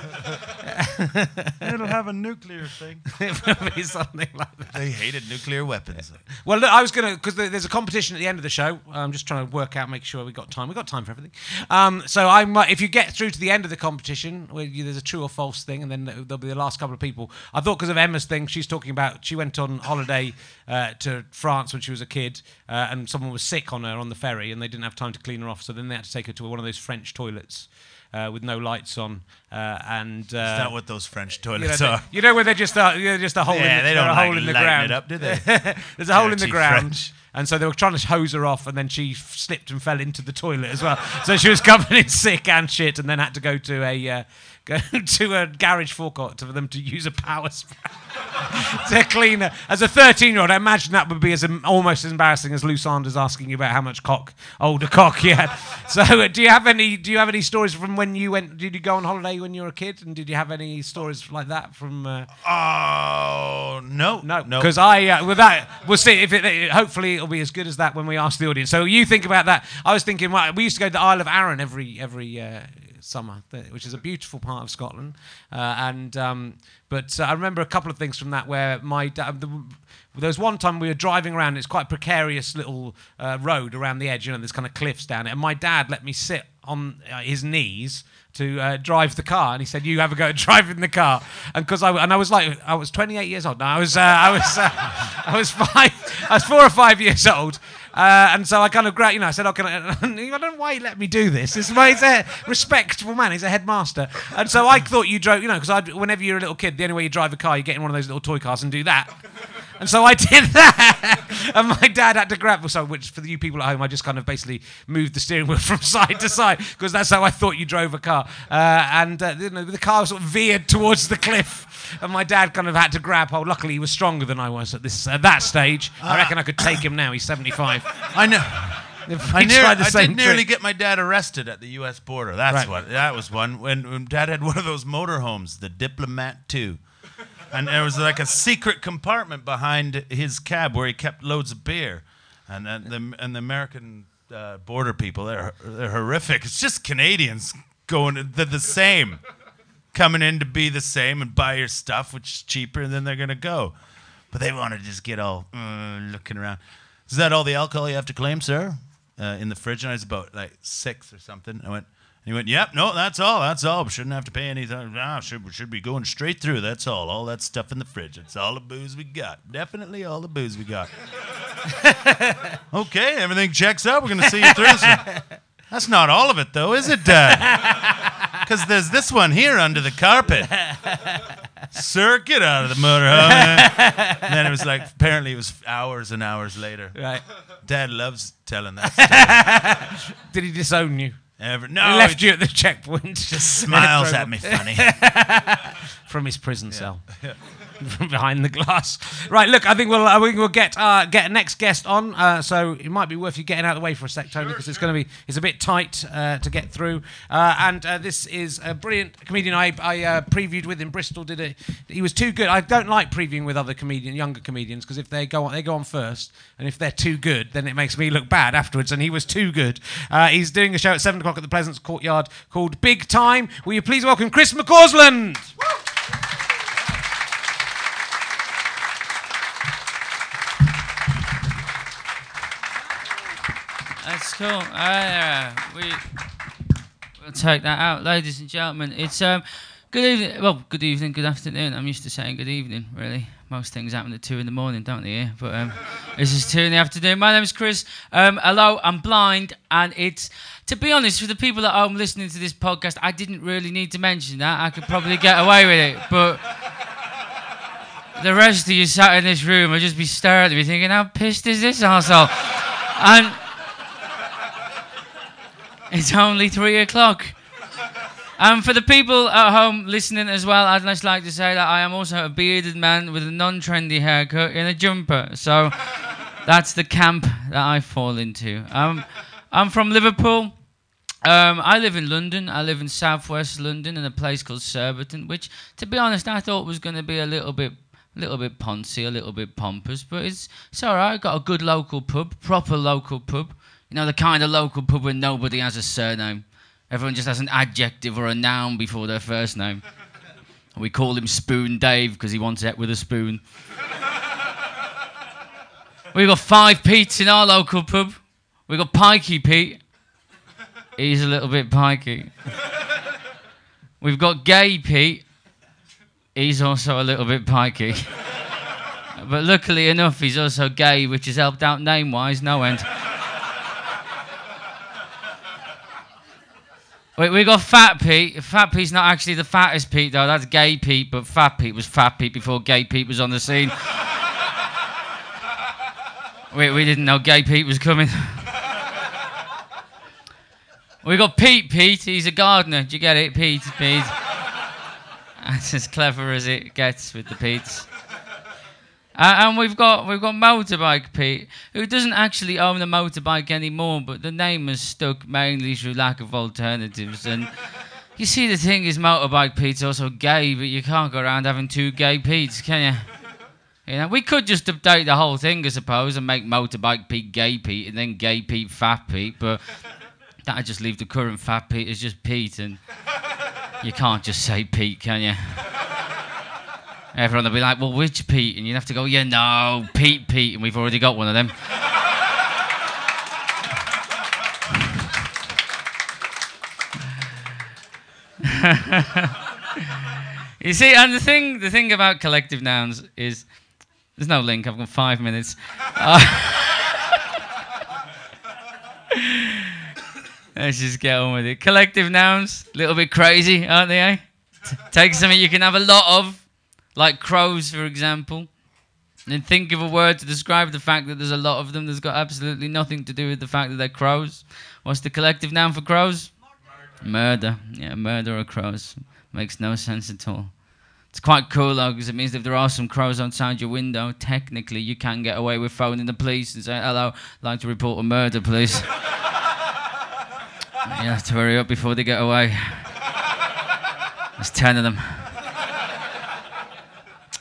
It'll have a nuclear thing. it will be something like that. They hated nuclear weapons. Well, look, I was going to, because there's a competition at the end of the show. I'm just trying to work out, make sure we got time. We've got time for everything. Um, so I might, if you get through to the end of the competition, where you, there's a true or false thing, and then there'll be the last couple of people. I thought because of Emma's thing, she's talking about, she went on holiday uh, to France when she was a kid, uh, and someone was sick on her on the ferry, and they didn't have time to clean her off, so then they had to take her to one of those French toilets. Uh, with no lights on, uh, and uh, Is that what those French you know, toilets they- are? you know where they're just a, they're just a hole in Yeah, the, they don't a hole in the ground. it up, do they? There's a hole in the ground. French. And so they were trying to hose her off, and then she f- slipped and fell into the toilet as well. so she was covered in sick and shit, and then had to go to a uh, go to a garage forecourt for them to use a power spray to clean her. As a 13-year-old, I imagine that would be as almost as embarrassing as Lou Sanders asking you about how much cock, older cock had. So, uh, do you have any? Do you have any stories from when you went? Did you go on holiday when you were a kid? And did you have any stories like that from? Uh, Oh no, no, no. because I uh, with that we'll see if it, it- hopefully it'll be as good as that when we ask the audience. So you think about that. I was thinking, well, we used to go to the Isle of Arran every every uh, summer, which is a beautiful part of Scotland. Uh, and um, but uh, I remember a couple of things from that where my dad. The, there was one time we were driving around. It's quite a precarious little uh, road around the edge. You know, there's kind of cliffs down it. And my dad let me sit on uh, his knees to uh, drive the car, and he said, "You have a go at driving the car." And because I and I was like, I was 28 years old. No, I was uh, I was uh, I was five, I was four or five years old. Uh, and so I kind of, gra- you know, I said, "Oh, can I?" I don't know why he let me do this. This is he's a respectable man. He's a headmaster, and so I thought you drove, you know, because whenever you're a little kid, the only way you drive a car, you get in one of those little toy cars and do that. And so I did that, and my dad had to grab. So, which for you people at home, I just kind of basically moved the steering wheel from side to side because that's how I thought you drove a car. Uh, and uh, you know, the car sort of veered towards the cliff, and my dad kind of had to grab hold. Luckily, he was stronger than I was at this at that stage. I reckon I could take him now. He's 75. I know. I, near, the I did nearly get my dad arrested at the U.S. border. That's Right. what. That was one. When, when Dad had one of those motorhomes, the Diplomat 2. And there was like a secret compartment behind his cab where he kept loads of beer. And, the, and the American uh, border people, they're, they're horrific. It's just Canadians going, they're the same. Coming in to be the same and buy your stuff, which is cheaper, and then they're going to go. But they want to just get all uh, looking around. Is that all the alcohol you have to claim, sir? Uh, in the fridge, and I was about like six or something. I went, he went, "Yep, no, that's all. That's all. We shouldn't have to pay anything. Ah, should we should be going straight through. That's all. All that stuff in the fridge. It's all the booze we got. Definitely all the booze we got. okay, everything checks out. We're gonna see you through. So. That's not all of it, though, is it, Dad? Because there's this one here under the carpet. Sir, get out of the motorhome. and then it was like, apparently, it was hours and hours later. Right. Dad loves telling that story. Did he disown you? He no, left you at the checkpoint. just smiles at me funny. from his prison cell. From behind the glass. Right, look, I think we'll I think we'll get uh, get next guest on. Uh, so it might be worth you getting out of the way for a sec, Tony, because it's going to be it's a bit tight uh, to get through. Uh, and uh, this is a brilliant comedian I, I uh, previewed with in Bristol. Did it? He was too good. I don't like previewing with other comedian, younger comedians, because if they go on, they go on first, and if they're too good, then it makes me look bad afterwards. And he was too good. Uh, he's doing a show at seven o'clock at the Pleasance Courtyard called Big Time. Will you please welcome Chris McCausland? That's cool. Uh, we we'll take that out, ladies and gentlemen. It's um, good evening. Well, good evening, good afternoon. I'm used to saying good evening. Really, most things happen at two in the morning, don't they? Here, but um, this is two in the afternoon. My name's Chris. Um, hello, I'm blind, and it's to be honest, for the people at home listening to this podcast, I didn't really need to mention that. I could probably get away with it, but. The rest of you sat in this room would just be staring at me thinking, how pissed is this asshole? And it's only three o'clock. And for the people at home listening as well, I'd just like to say that I am also a bearded man with a non-trendy haircut in a jumper. So that's the camp that I fall into. Um, I'm from Liverpool. Um, I live in London. I live in southwest London in a place called Surbiton, which, to be honest, I thought was going to be a little bit, a little bit poncy, a little bit pompous, but it's it's all right. I've got a good local pub, proper local pub. You know the kind of local pub where nobody has a surname. Everyone just has an adjective or a noun before their first name. And we call him Spoon Dave because he wants it with a spoon. We've got five Pete's in our local pub. We've got Pikey Pete. He's a little bit pikey. We've got Gay Pete. He's also a little bit pikey. but luckily enough, he's also gay, which has helped out name wise, no end. Wait, we got Fat Pete. Fat Pete's not actually the fattest Pete, though. That's Gay Pete, but Fat Pete was Fat Pete before Gay Pete was on the scene. we, we didn't know Gay Pete was coming. we got Pete Pete. He's a gardener. Do you get it? Pete Pete. That's as clever as it gets with the Pete's. Uh, and we've got we've got motorbike Pete, who doesn't actually own a motorbike anymore, but the name has stuck mainly through lack of alternatives. And you see, the thing is, motorbike Pete's also gay, but you can't go around having two gay Pete's, can you? You know, we could just update the whole thing, I suppose, and make motorbike Pete gay Pete, and then gay Pete fat Pete, but that'd just leave the current fat Pete as just Pete, and you can't just say Pete, can you? Everyone will be like, well, which Pete? And you'd have to go, yeah, no, Pete, Pete. And we've already got one of them. you see, and the thing, the thing about collective nouns is there's no link. I've got five minutes. Let's just get on with it. Collective nouns, a little bit crazy, aren't they? Eh? T- Take something you can have a lot of, like crows, for example. And think of a word to describe the fact that there's a lot of them that's got absolutely nothing to do with the fact that they're crows. What's the collective noun for crows? Murder. Yeah, murder of crows. Makes no sense at all. It's quite cool though, because it means if there are some crows outside your window, technically you can get away with phoning the police and say, "Hello, I'd like to report a murder, please." you have to hurry up before they get away. There's ten of them.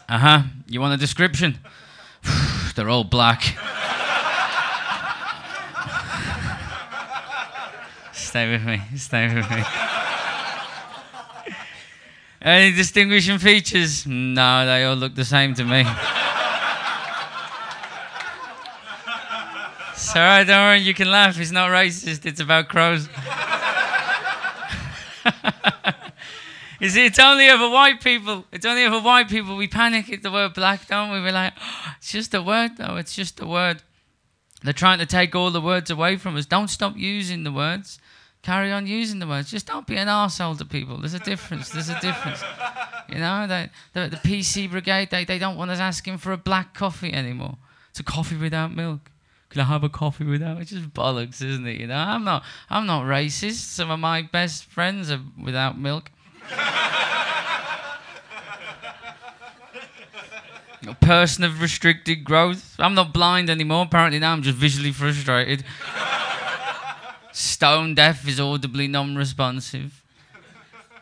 Uh huh. You want a description? They're all black. Stay with me. Stay with me. Any distinguishing features? No, they all look the same to me. Alright, don't worry, you can laugh. It's not racist, it's about crows. You see, it's only ever white people. It's only ever white people. We panic at the word black, don't we? We're like, oh, it's just a word, though. It's just a word. They're trying to take all the words away from us. Don't stop using the words. Carry on using the words. Just don't be an arsehole to people. There's a difference. There's a difference. You know, the, the PC brigade, they, they don't want us asking for a black coffee anymore. It's a coffee without milk. Can I have a coffee without? It's just bollocks, isn't it? You know, I'm not, I'm not racist. Some of my best friends are without milk. A person of restricted growth. I'm not blind anymore. Apparently now I'm just visually frustrated. Stone deaf is audibly non-responsive.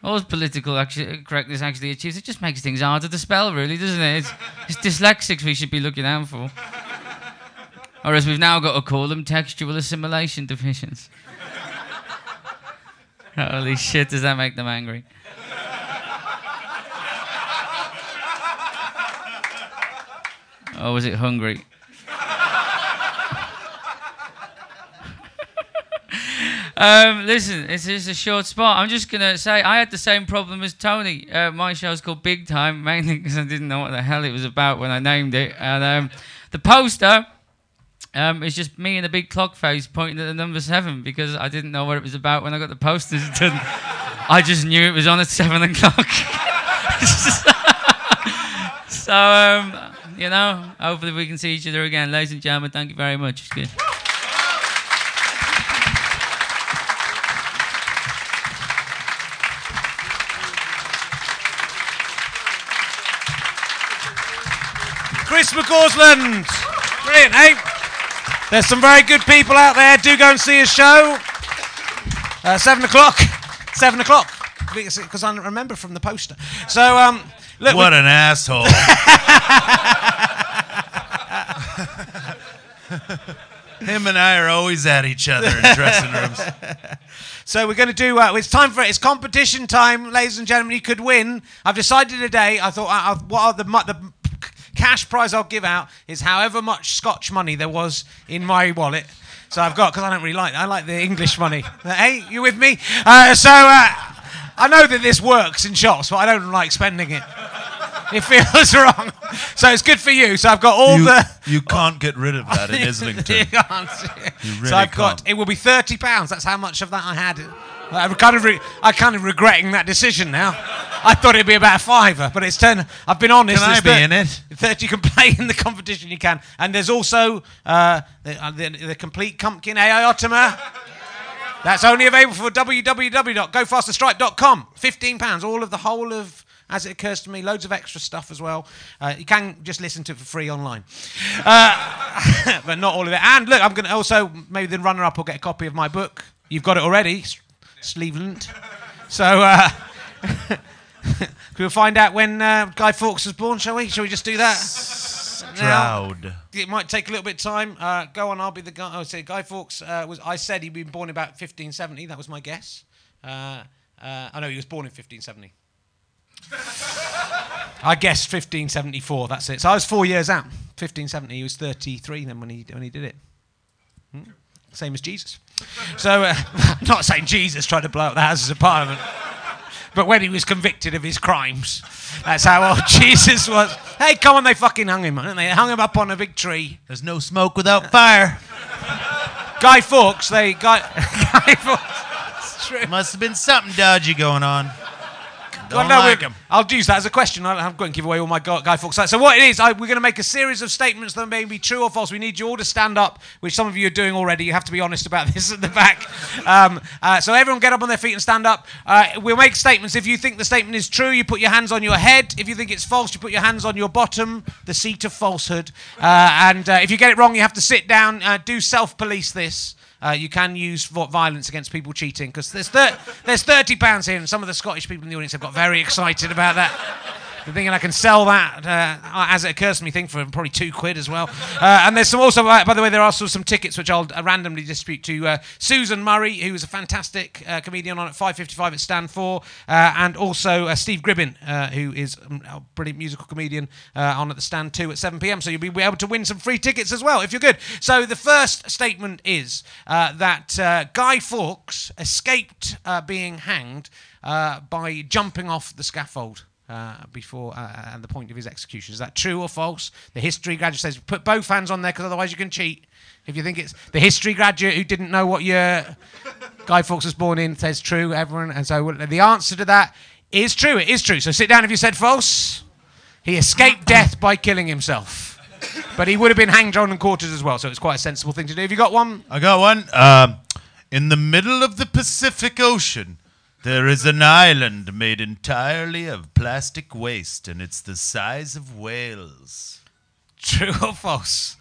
All political actu- correctness actually achieves, it just makes things harder to spell, really, doesn't it? It's, it's dyslexics we should be looking out for. Or as we've now got to call them, textual assimilation deficients. Holy shit, does that make them angry? Or was it hungry? Um, listen, it's just a short spot. I'm just gonna say I had the same problem as Tony. Uh, my show's called Big Time, mainly because I didn't know what the hell it was about when I named it. And um, the poster um, is just me and a big clock face pointing at the number seven because I didn't know what it was about when I got the posters done. I just knew it was on at seven o'clock. so, um, you know, hopefully we can see each other again, ladies and gentlemen. Thank you very much. Chris McCausland. Brilliant, eh? There's some very good people out there. Do go and see his show. Uh, seven o'clock. Seven o'clock. Because I remember from the poster. So, um, look. What an asshole. Him and I are always at each other in dressing rooms. So we're going to do. Uh, it's time for it. It's competition time, ladies and gentlemen. You could win. I've decided today. I thought, uh, uh, what are the the cash prize I'll give out is however much Scotch money there was in my wallet. So I've got because I don't really like. I like the English money. hey, you with me? Uh, so uh, I know that this works in shops, but I don't like spending it. It feels wrong. So it's good for you. So I've got all You, the. you can't get rid of that in Islington. You can't. really so I've got. can't. It will be thirty pounds. That's how much of that I had. I'm kind of, re- I'm kind of regretting that decision now. I thought it'd be about a fiver, but it's turned. I've been honest. Can I be in it? Thirty. You can play in the competition. You can, and there's also uh, the, uh, the, the complete Pumpkin AI Ottoman. That's only available for www.gofasterstripe.com. Fifteen pounds. All of the whole of. As it occurs to me, loads of extra stuff as well. Uh, you can just listen to it for free online, uh, but not all of it. And look, I'm going to also maybe the runner-up will get a copy of my book. You've got it already, Sleeveland. So uh, we'll find out when uh, Guy Fawkes was born, shall we? Shall we just do that? Stroud. it might take a little bit of time. Uh, go on, I'll be the guy. I say Guy Fawkes uh, was. I said he'd been born about 1570. That was my guess. Uh, uh, I know he was born in 1570. I guessed 1574. That's it. So I was four years out. 1570. He was 33 then when he when he did it. Hmm? Same as Jesus. So uh, not saying Jesus tried to blow up the Houses of Parliament. but when he was convicted of his crimes. That's how old Jesus was. Hey, come on, they fucking hung him, didn't they? They hung him up on a big tree. There's no smoke without fire. Guy Fawkes, they Guy, Guy Fawkes. It's true. Must have been something dodgy going on. Well, no, like I'll use that as a question. I'm going to give away all my Guy Guy Fawkes. So what it is, I, we're going to make a series of statements that may be true or false. We need you all to stand up, which some of you are doing already. You have to be honest about this at the back. Um, uh, so everyone get up on their feet and stand up. Uh, we'll make statements. If you think the statement is true, you put your hands on your head. If you think it's false, you put your hands on your bottom, the seat of falsehood. Uh, and uh, if you get it wrong, you have to sit down. Uh, do self-police this. Uh, you can use violence against people cheating because there's, thir- there's 30 pounds here, and some of the Scottish people in the audience have got very excited about that. Thinking I can sell that, uh, as it occurs to me, think for probably two quid as well. Uh, and there's some also, uh, by the way, there are also some tickets which I'll uh, randomly distribute to uh, Susan Murray, who is a fantastic comedian on at 5:55 at Stand 4, uh, and also Steve Gribbin, who is um, a brilliant musical comedian on at the Stand 2 at 7 p.m. So you'll be able to win some free tickets as well if you're good. So the first statement is that Guy Fawkes escaped being hanged by jumping off the scaffold uh, before uh, and the point of his execution. Is that true or false? The history graduate says put both hands on there because otherwise you can cheat. If you think it's the history graduate who didn't know what year Guy Fawkes was born in says true, everyone, and so the answer to that is true. It is true. So sit down if you said false. He escaped death by killing himself, but he would have been hanged, drawn, and quartered as well. So it's quite a sensible thing to do. Have you got one? I got one. Um, in the middle of the Pacific Ocean, there is an island made entirely of plastic waste, and it's the size of whales. True or false?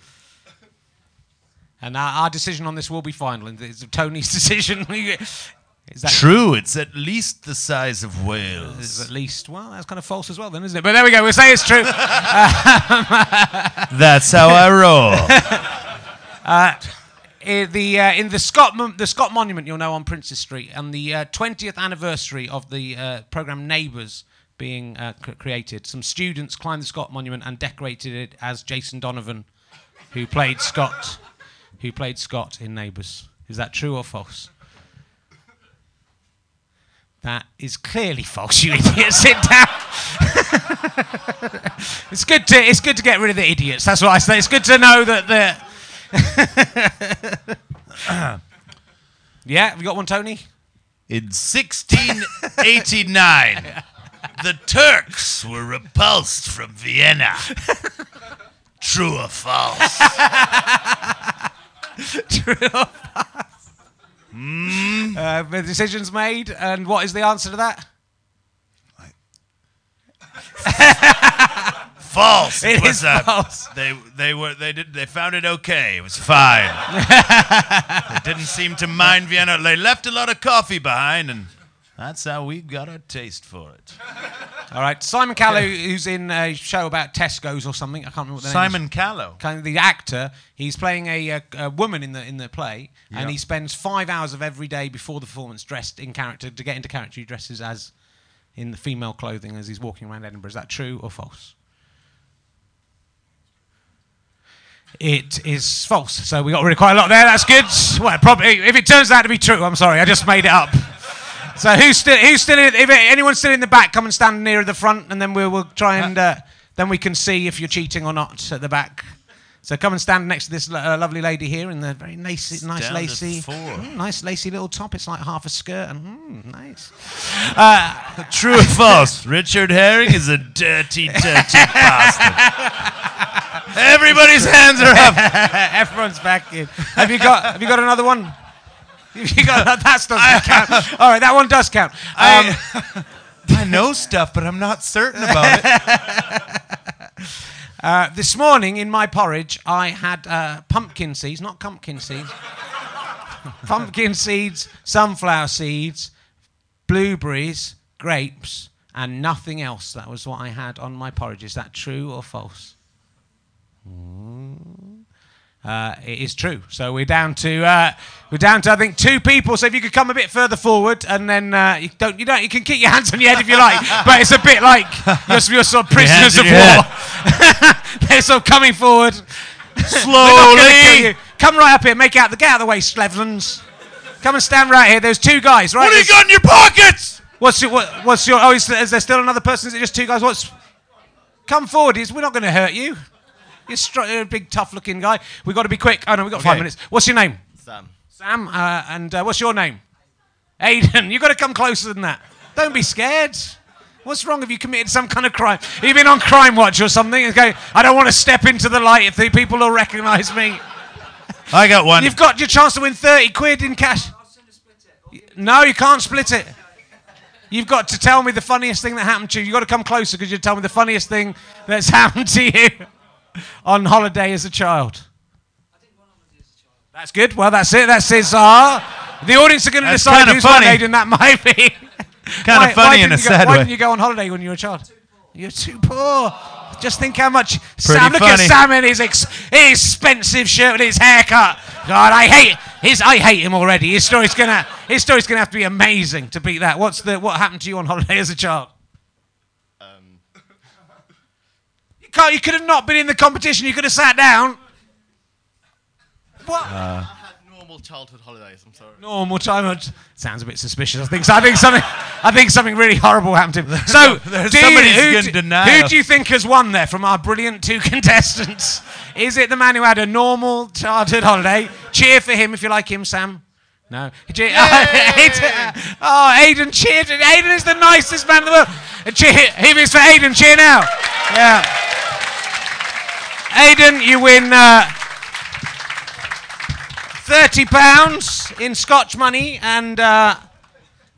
And our, our decision on this will be final. and It's Tony's decision. Is that True, it's at least the size of is whales. at least? Well, that's kind of false as well, then, isn't it? But there we go. We'll say it's true. That's how I roll. Uh, in the uh, in the Scott the Scott Monument, you'll know on Princes Street, and the uh, 20th anniversary of the uh, program Neighbours being uh, c- created, some students climbed the Scott Monument and decorated it as Jason Donovan, who played Scott, who played Scott in Neighbours. Is that true or false? That is clearly false, you idiot. Sit down. it's good to it's good to get rid of the idiots. That's what I say. It's good to know that the yeah, have you got one, Tony? In 1689, the Turks were repulsed from Vienna. True or false? True or false? Mm. Uh, the decision's made, and what is the answer to that? False. It was uh, false. They they were they did they found it okay. It was fine. they didn't seem to mind Vienna. They left a lot of coffee behind, and that's how we got our taste for it. All right, Simon Callow, who's in a show about Tesco's or something. I can't remember what the name is. Simon Callow. kind of the actor. He's playing a, a, a woman in the in the play, and he spends five hours of every day before the performance dressed in character. To get into character, he dresses as in the female clothing as he's walking around Edinburgh. Is that true or false? It is false. So we got rid of quite a lot there. That's good. Well, probably if it turns out to be true, I'm sorry, I just made it up. So who's still who's still in, if anyone's still in the back, come and stand near the front, and then we'll, we'll try and uh, then we can see if you're cheating or not at the back. So come and stand next to this uh, lovely lady here in the very nice, nice lacy. Mm, nice lacy little top. It's like half a skirt, and mm, nice. True or false? Richard Herring is a dirty, dirty bastard. Everybody's hands are up. Everyone's back in. Have you got? Have you got another one? Have you got that? Doesn't count. All right, that one does count. Um, I, I know stuff, but I'm not certain about it. Uh, this morning in my porridge, I had uh, pumpkin seeds, not pumpkin seeds, pumpkin seeds, sunflower seeds, blueberries, grapes, and nothing else. That was what I had on my porridge. Is that true or false? Mm. Uh, it is true. So we're down to uh, we're down to I think two people. So if you could come a bit further forward, and then uh, you don't you don't you can keep your hands on your head if you like, but it's a bit like you're, you're sort of prisoners of war. They're sort of coming forward. We're not gonna kill Slowly. Come right up here. Make out the get out of the way, Sleevelands. Come and stand right here. There's two guys, right? What do you got in your pockets? What's your, what, what's your, oh, is, there- is there still another person? Is it just two guys? What's, come forward. He's, we're not going to hurt you. You're, str- you're a big, tough looking guy. We've got to be quick. Oh, no, we've got five Okay. minutes. What's your name? Sam. Sam. Uh, and uh, what's your name? Aiden. You've got to come closer than that. Don't be scared. What's wrong? Have you committed some kind of crime? Have you been on Crime Watch or something? And go, I don't want to step into the light if the people will recognise me. I got one. You've got your chance to win 30 quid in cash. No, you can't split it. You've got to tell me the funniest thing that happened to you. You've got to come closer because you tell me the funniest thing that's happened to you on holiday as a child. That's good. Well, that's it. That's his ah. The audience are going to That's decide kinda who's funny. funny. and that might be. Kinda Why- why funny in a go- sad Why way. didn't you go on holiday when you were a child? You're too poor. Just think how much Sam. Look at funny. Sam in his ex- his expensive shirt and his haircut. God, I hate his. I hate him already. His story's gonna. His story's gonna have to be amazing to beat that. What's the? What happened to you on holiday as a child? Um, You can't. You could have not been in the competition. You could have sat down. What? I had normal childhood holidays. I'm sorry. normal time. It Sounds a bit suspicious. I think. So I think something. I think something really horrible happened to him. So, There's do you- who, in do- who do you think has won there from our brilliant two contestants? Is it the man who had a normal childhood holiday? Cheer for him if you like him, Sam. No. Cheer- Aiden, oh, Aiden cheered. Aiden is the nicest man in the world. Uh, Cheer. Here is for Aiden. Cheer now. Yeah. Aiden, you win. Uh, thirty pounds in Scotch money and uh,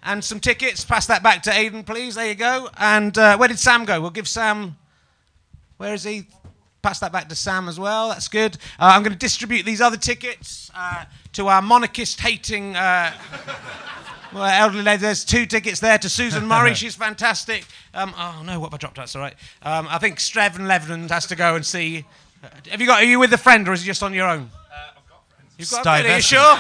and some tickets. Pass that back to Aidan, please. There you go. And uh, where did Sam go? We'll give Sam. Where is he? Pass that back to Sam as well. That's good. Uh, I'm going to distribute these other tickets uh, to our monarchist hating. Uh, well, elderly lady, there's two tickets there to Susan Murray. She's fantastic. Um, oh no, what have I dropped? That's all right. Um, I think Streven Leveland has to go and see. Uh, have you got? Are you with a friend or is it just on your own? You've got a friend, are you sure?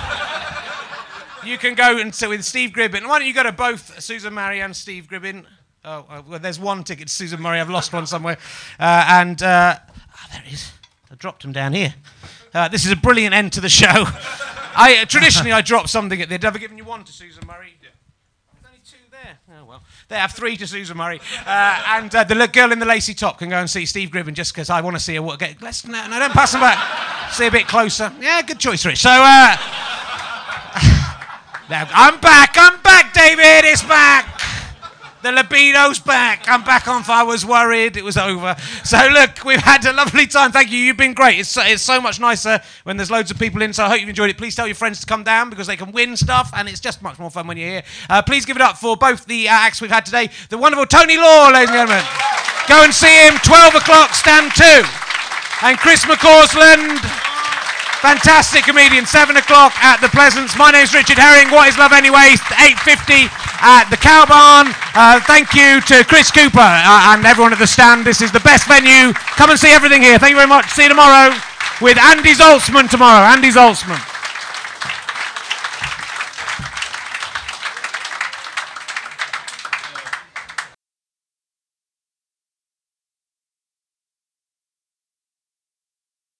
You can go and sit with Steve Gribbin. Why don't you go to both Susan Murray and Steve Gribbin? Oh, uh, well, there's one ticket to Susan Murray. I've lost one somewhere. Uh, and uh, ah, there it is. I dropped him down here. Uh, this is a brilliant end to the show. I uh, traditionally I drop something at the end. Have I given you one to Susan Murray? There. Oh well, they have three to Susan Murray, uh, and uh, the girl in the lacy top can go and see Steve Gribbin just because I want to see her. What get? Let's no, no, don't pass them back. see a bit closer. Yeah, good choice, Rich. So, uh, now, I'm back. I'm back, David. It's back. The libido's back. I'm back on. Fire. I was worried it was over. So look, we've had a lovely time. Thank you. You've been great. It's so, it's so much nicer when there's loads of people in. So I hope you've enjoyed it. Please tell your friends to come down because they can win stuff, and it's just much more fun when you're here. Uh, please give it up for both the uh, acts we've had today. The wonderful Tony Law, ladies and gentlemen. Go and see him. 12 o'clock, stand two. And Chris McCausland. Fantastic comedian, 7 o'clock at the Pleasance. My name's Richard Herring. What is Love Anyway? 8.50 at the Cow Barn. Uh, thank you to Chris Cooper uh, and everyone at the stand. This is the best venue. Come and see everything here. Thank you very much. See you tomorrow with Andy Zaltzman tomorrow. Andy Zaltzman.